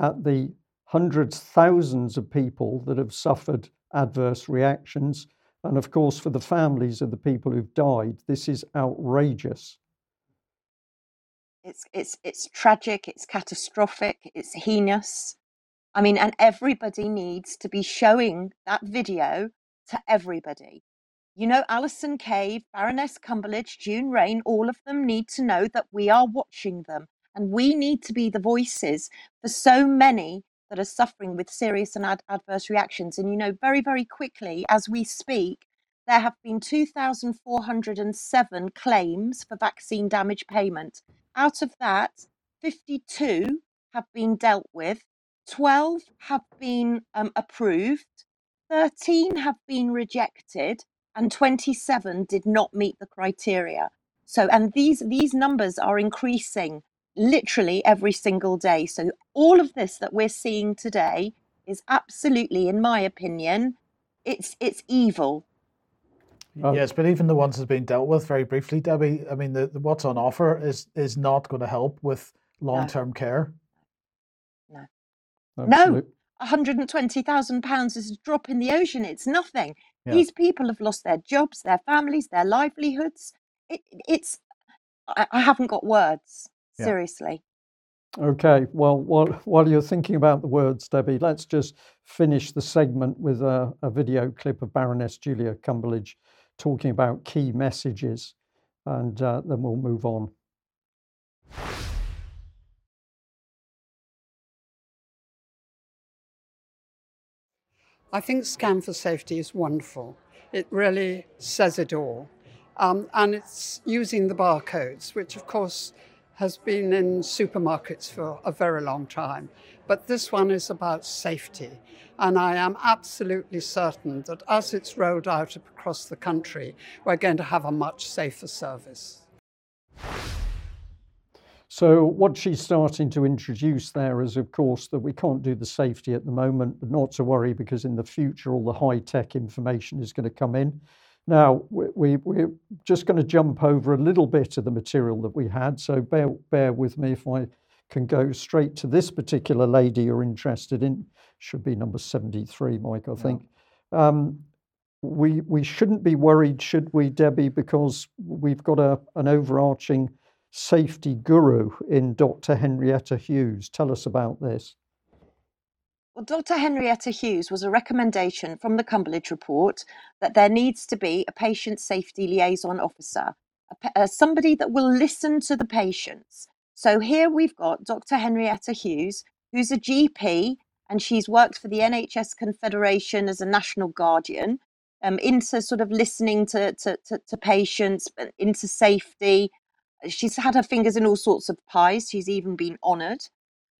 at the hundreds, thousands of people that have suffered adverse reactions. And of course, for the families of the people who've died, this is outrageous. It's, it's, it's tragic, it's catastrophic, it's heinous. I mean, and everybody needs to be showing that video to everybody. You know, Alison Cave, Baroness Cumberlege, June Raine, all of them need to know that we are watching them and we need to be the voices for so many that are suffering with serious and ad- adverse reactions. And you know, very, very quickly as we speak, there have been 2,407 claims for vaccine damage payment. Out of that, 52 have been dealt with, 12 have been um, approved, 13 have been rejected, and 27 did not meet the criteria. So, and these these numbers are increasing literally every single day. So, all of this that we're seeing today is absolutely, in my opinion, it's it's evil. Oh. Yes, but even the ones that's been dealt with very briefly, Debbie. I mean, the, the what's on offer is is not going to help with long term no. care. No, Absolutely. no, one hundred and twenty thousand pounds is a drop in the ocean. It's nothing. Yeah. These people have lost their jobs, their families, their livelihoods. It, it's I, I haven't got words. Yeah. Seriously. Okay, well, while, while you're thinking about the words, Debbie, let's just finish the segment with a, a video clip of Baroness Julia Cumberlege talking about key messages, and uh, then we'll move on. I think Scan for Safety is wonderful. It really says it all. Um, and it's using the barcodes, which of course has been in supermarkets for a very long time. But this one is about safety. And I am absolutely certain that as it's rolled out across the country, we're going to have a much safer service. So, what she's starting to introduce there is, of course, that we can't do the safety at the moment, but not to worry because in the future, all the high tech information is going to come in. Now, we, we, are just going to jump over a little bit of the material that we had. So, bear, bear with me if I can go straight to this particular lady you're interested in. Should be number 73, Mike, I think. Yeah. Um, we, we shouldn't be worried, should we, Debbie, because we've got a, an overarching safety guru in Dr. Henrietta Hughes. Tell us about this. Dr. Henrietta Hughes was a recommendation from the Cumberlege report that there needs to be a patient safety liaison officer, a, uh, somebody that will listen to the patients. So here we've got Dr. Henrietta Hughes, who's a GP, and she's worked for the NHS Confederation as a national guardian. Um, into sort of listening to, to, to, to patients, into safety, she's had her fingers in all sorts of pies. She's even been honoured.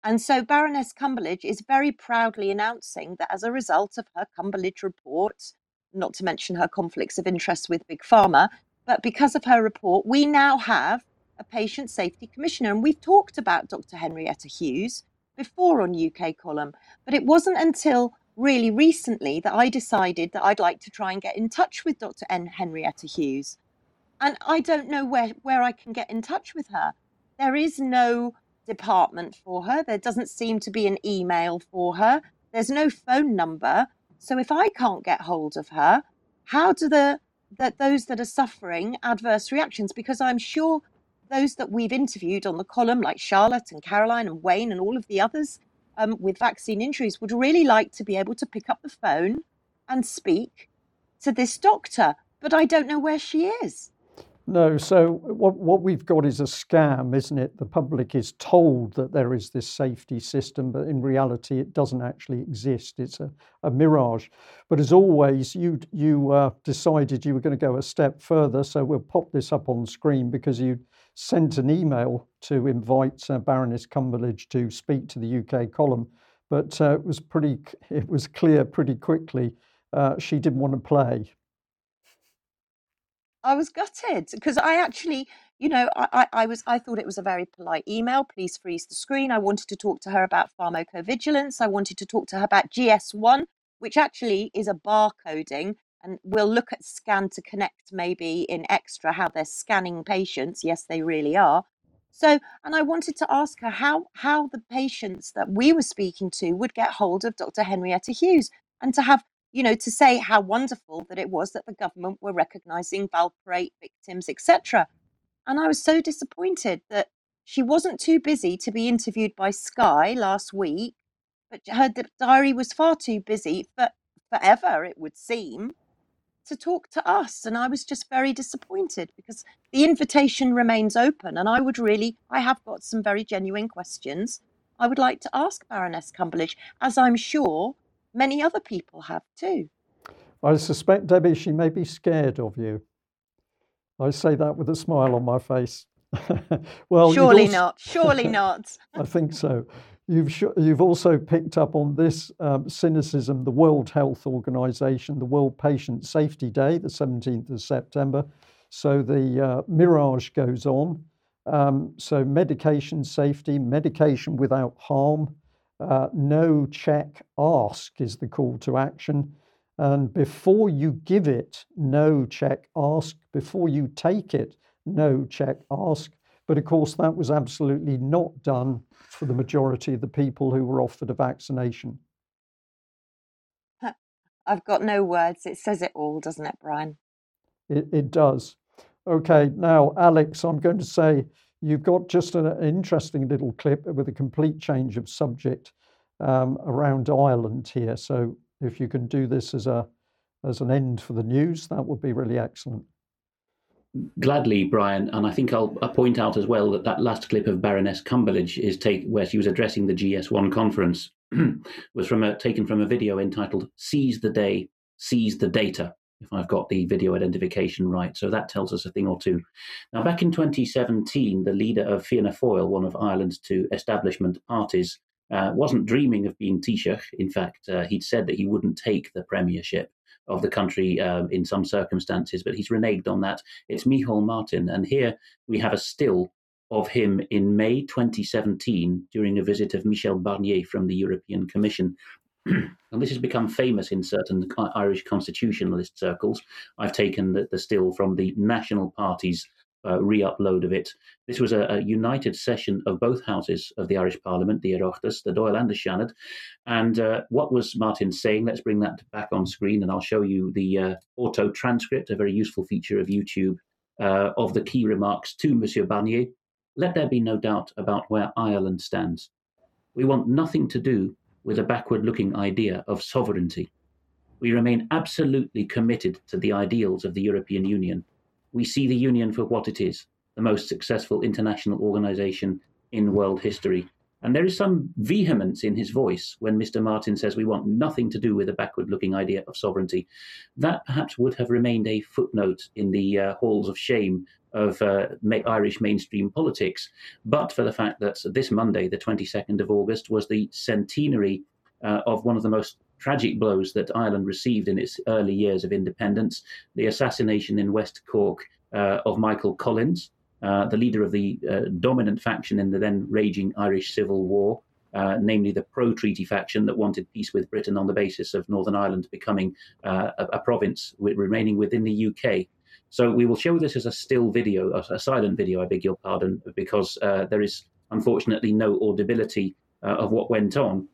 And so Baroness Cumberlege is very proudly announcing that as a result of her Cumberlege report, not to mention her conflicts of interest with Big Pharma, but because of her report, we now have a patient safety commissioner. And we've talked about Dr. Henrietta Hughes before on UK column, but it wasn't until really recently that I decided that I'd like to try and get in touch with Dr. N. Henrietta Hughes and I don't know where, where I can get in touch with her. There is no department for her. There doesn't seem to be an email for her. There's no phone number. So if I can't get hold of her, how do the that those that are suffering adverse reactions? Because I'm sure those that we've interviewed on the column, like Charlotte and Caroline and Wayne and all of the others um, with vaccine injuries, would really like to be able to pick up the phone and speak to this doctor. But I don't know where she is. No, so what, what we've got is a scam, isn't it? The public is told that there is this safety system, but in reality, it doesn't actually exist. It's a, a mirage. But as always, you, you uh, decided you were going to go a step further. So we'll pop this up on screen because you sent an email to invite uh, Baroness Cumberlege to speak to the UK column. But uh, it was pretty, it was clear pretty quickly uh, she didn't want to play. I was gutted because I actually, you know, I, I, I was I thought it was a very polite email. Please freeze the screen. I wanted to talk to her about pharmacovigilance. I wanted to talk to her about GS1, which actually is a barcoding. And we'll look at scan to connect maybe in extra how they're scanning patients. Yes, they really are. So, and I wanted to ask her how how the patients that we were speaking to would get hold of Dr. Henrietta Hughes and to have you know, to say how wonderful that it was that the government were recognizing valproate victims, etc. And I was so disappointed that she wasn't too busy to be interviewed by Sky last week, but her diary was far too busy for forever, it would seem, to talk to us. And I was just very disappointed because the invitation remains open. And I would really, I have got some very genuine questions I would like to ask Baroness Cumberlege, as I'm sure many other people have too. I suspect, Debbie, she may be scared of you. I say that with a smile on my face. well, surely also... not. Surely not. I think so. You've sh- you've also picked up on this um, cynicism. The World Health Organization, the World Patient Safety Day, the 17th of September. So the uh, mirage goes on. Um, so medication safety, medication without harm, uh, no check, ask is the call to action. And before you give it, no check, ask. Before you take it, no check, ask. But of course, that was absolutely not done for the majority of the people who were offered a vaccination. I've got no words. It says it all, doesn't it, Brian? It, it does. Okay, now, Alex, I'm going to say you've got just an, interesting little clip with a complete change of subject um, around Ireland here. So if you can do this as a as an end for the news, that would be really excellent. Gladly, Brian, and I think I'll, I'll, point out as well that that last clip of Baroness Cumberlege is take where she was addressing the GS1 conference was from a, taken from a video entitled "Seize the Day, Seize the Data." If I've got the video identification right, so that tells us a thing or two. Now, back in 2017, the leader of Fianna Fáil, one of Ireland's two establishment parties, uh, wasn't dreaming of being Taoiseach. In fact, uh, he'd said that he wouldn't take the premiership of the country um, in some circumstances, but he's reneged on that. It's Micheál Martin. And here we have a still of him in May 2017 during a visit of Michel Barnier from the European Commission. and this has become famous in certain Irish constitutionalist circles. I've taken the, the still from the National Party's uh, re-upload of it. This was a, a, united session of both houses of the Irish Parliament, the Oireachtas, the Dáil and the Seanad. And uh, what was Martin saying? Let's bring that back on screen, and I'll show you the uh, auto transcript, a very useful feature of YouTube, uh, of the key remarks to Monsieur Barnier. Let there be no doubt about where Ireland stands. We want nothing to do with a backward-looking idea of sovereignty. We remain absolutely committed to the ideals of the European Union we see the Union for what it is the most successful international organization in world history. And there is some vehemence in his voice when Mr. Martin says we want nothing to do with a backward looking idea of sovereignty. That perhaps would have remained a footnote in the uh, halls of shame of uh, Irish mainstream politics, but for the fact that this Monday, the 22nd of August, was the centenary uh, of one of the most tragic blows that Ireland received in its early years of independence the assassination in West Cork uh, of Michael Collins, uh, the leader of the uh, dominant faction in the then raging Irish Civil War. Uh, namely, the pro treaty faction that wanted peace with Britain on the basis of Northern Ireland becoming uh, a, a, province remaining within the UK. So, we will show this as a still video, a silent video, I beg your pardon, because uh, there is unfortunately no audibility of what went on.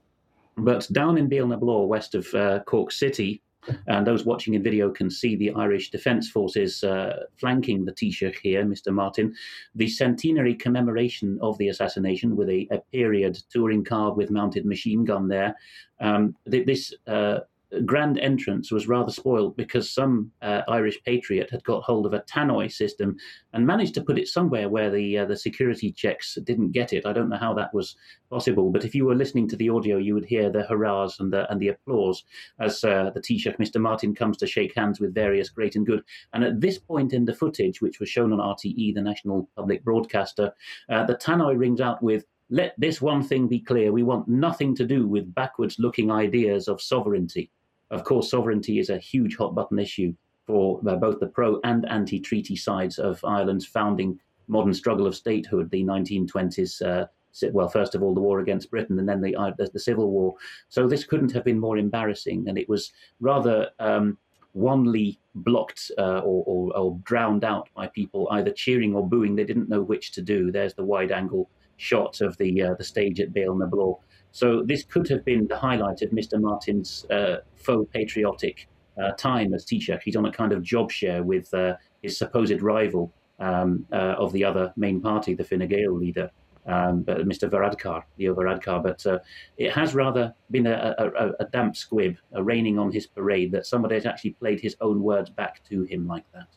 But down in Béal na Bláth, west of Cork City, and those watching in video can see the Irish Defence Forces uh, flanking the Taoiseach here, Mr. Martin. The centenary commemoration of the assassination with a, a period touring car with mounted machine gun there. Um, this uh, grand entrance was rather spoiled because some uh, Irish patriot had got hold of a tannoy system and managed to put it somewhere where the uh, the security checks didn't get it. I don't know how that was possible, but if you were listening to the audio, you would hear the hurrahs and the and the applause as uh, the Taoiseach, Mr. Martin, comes to shake hands with various great and good. And at this point in the footage, which was shown on RTE, the national public broadcaster, uh, the tannoy rings out with let this one thing be clear we want nothing to do with backwards looking ideas of sovereignty. Of course, sovereignty is a huge hot button issue for uh, both the pro and anti treaty sides of Ireland's founding modern struggle of statehood, the 1920s. Uh, well, first of all, the war against Britain, and then the, uh, the, Civil War. So this couldn't have been more embarrassing, and it was rather um, wanly blocked uh, or, or, or, drowned out by people either cheering or booing. They didn't know which to do. There's the wide angle shot of the uh, the stage at Béal na Bláth. So this could have been the highlight of Mr. Martin's uh, faux patriotic uh, time as Taoiseach. He's on a kind of job share with uh, his supposed rival um, uh, of the other main party, the Fine Gael leader, um, Mr. Varadkar, Leo Varadkar. But uh, it has rather been a, a, a damp squib, a raining on his parade, that somebody has actually played his own words back to him like that.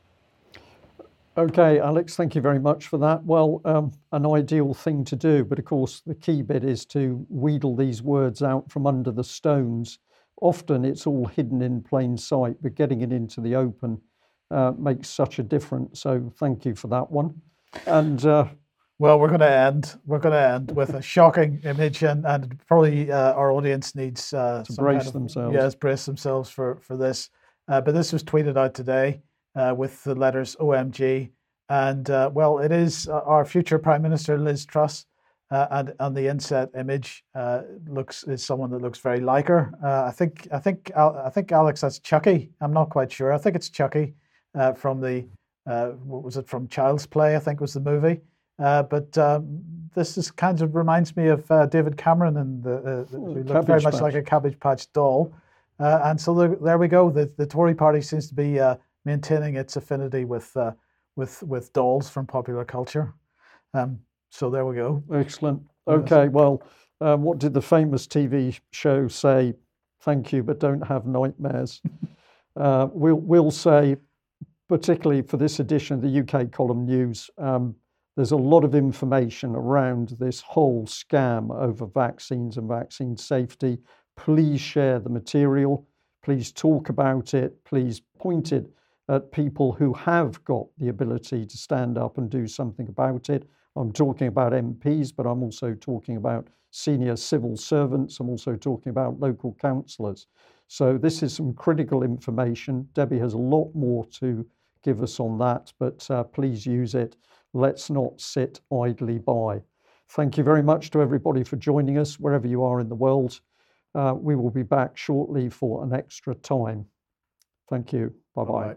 Okay, Alex, thank you very much for that. Well, um, an ideal thing to do, but of course, the key bit is to wheedle these words out from under the stones. Often it's all hidden in plain sight, but getting it into the open uh, makes such a difference. So, thank you for that one. And uh, well, we're going to end. We're going to end with a shocking image, and, and probably uh, our audience needs uh, to brace kind of, themselves. Yes, brace themselves for for this. Uh, but this was tweeted out today with the letters OMG. And uh, well, it is uh, our future Prime Minister Liz Truss. Uh, and on the inset image uh, looks is someone that looks very like her. Uh, I think I think I think Alex that's Chucky. I'm not quite sure. I think it's Chucky from the what was it from Child's Play? I think was the movie. but um, this is kind of reminds me of David Cameron and the, the who looked very much patch. like a Cabbage Patch doll. and so the, there we go. The the Tory party seems to be maintaining its affinity with uh, with with dolls from popular culture. Um, so there we go. Excellent. Okay, well, um, what did the famous TV show say? Thank you, but don't have nightmares. uh, we'll, we'll say, particularly for this edition of the UK Column News, um, there's a lot of information around this whole scam over vaccines and vaccine safety. Please share the material. Please talk about it. Please point it at people who have got the ability to stand up and do something about it. I'm talking about MPs, but I'm also talking about senior civil servants. I'm also talking about local councillors. So this is some critical information. Debbie has a lot more to give us on that, but uh, please use it. Let's not sit idly by. Thank you very much to everybody for joining us wherever you are in the world. Uh, we will be back shortly for an extra time. Thank you. Bye bye.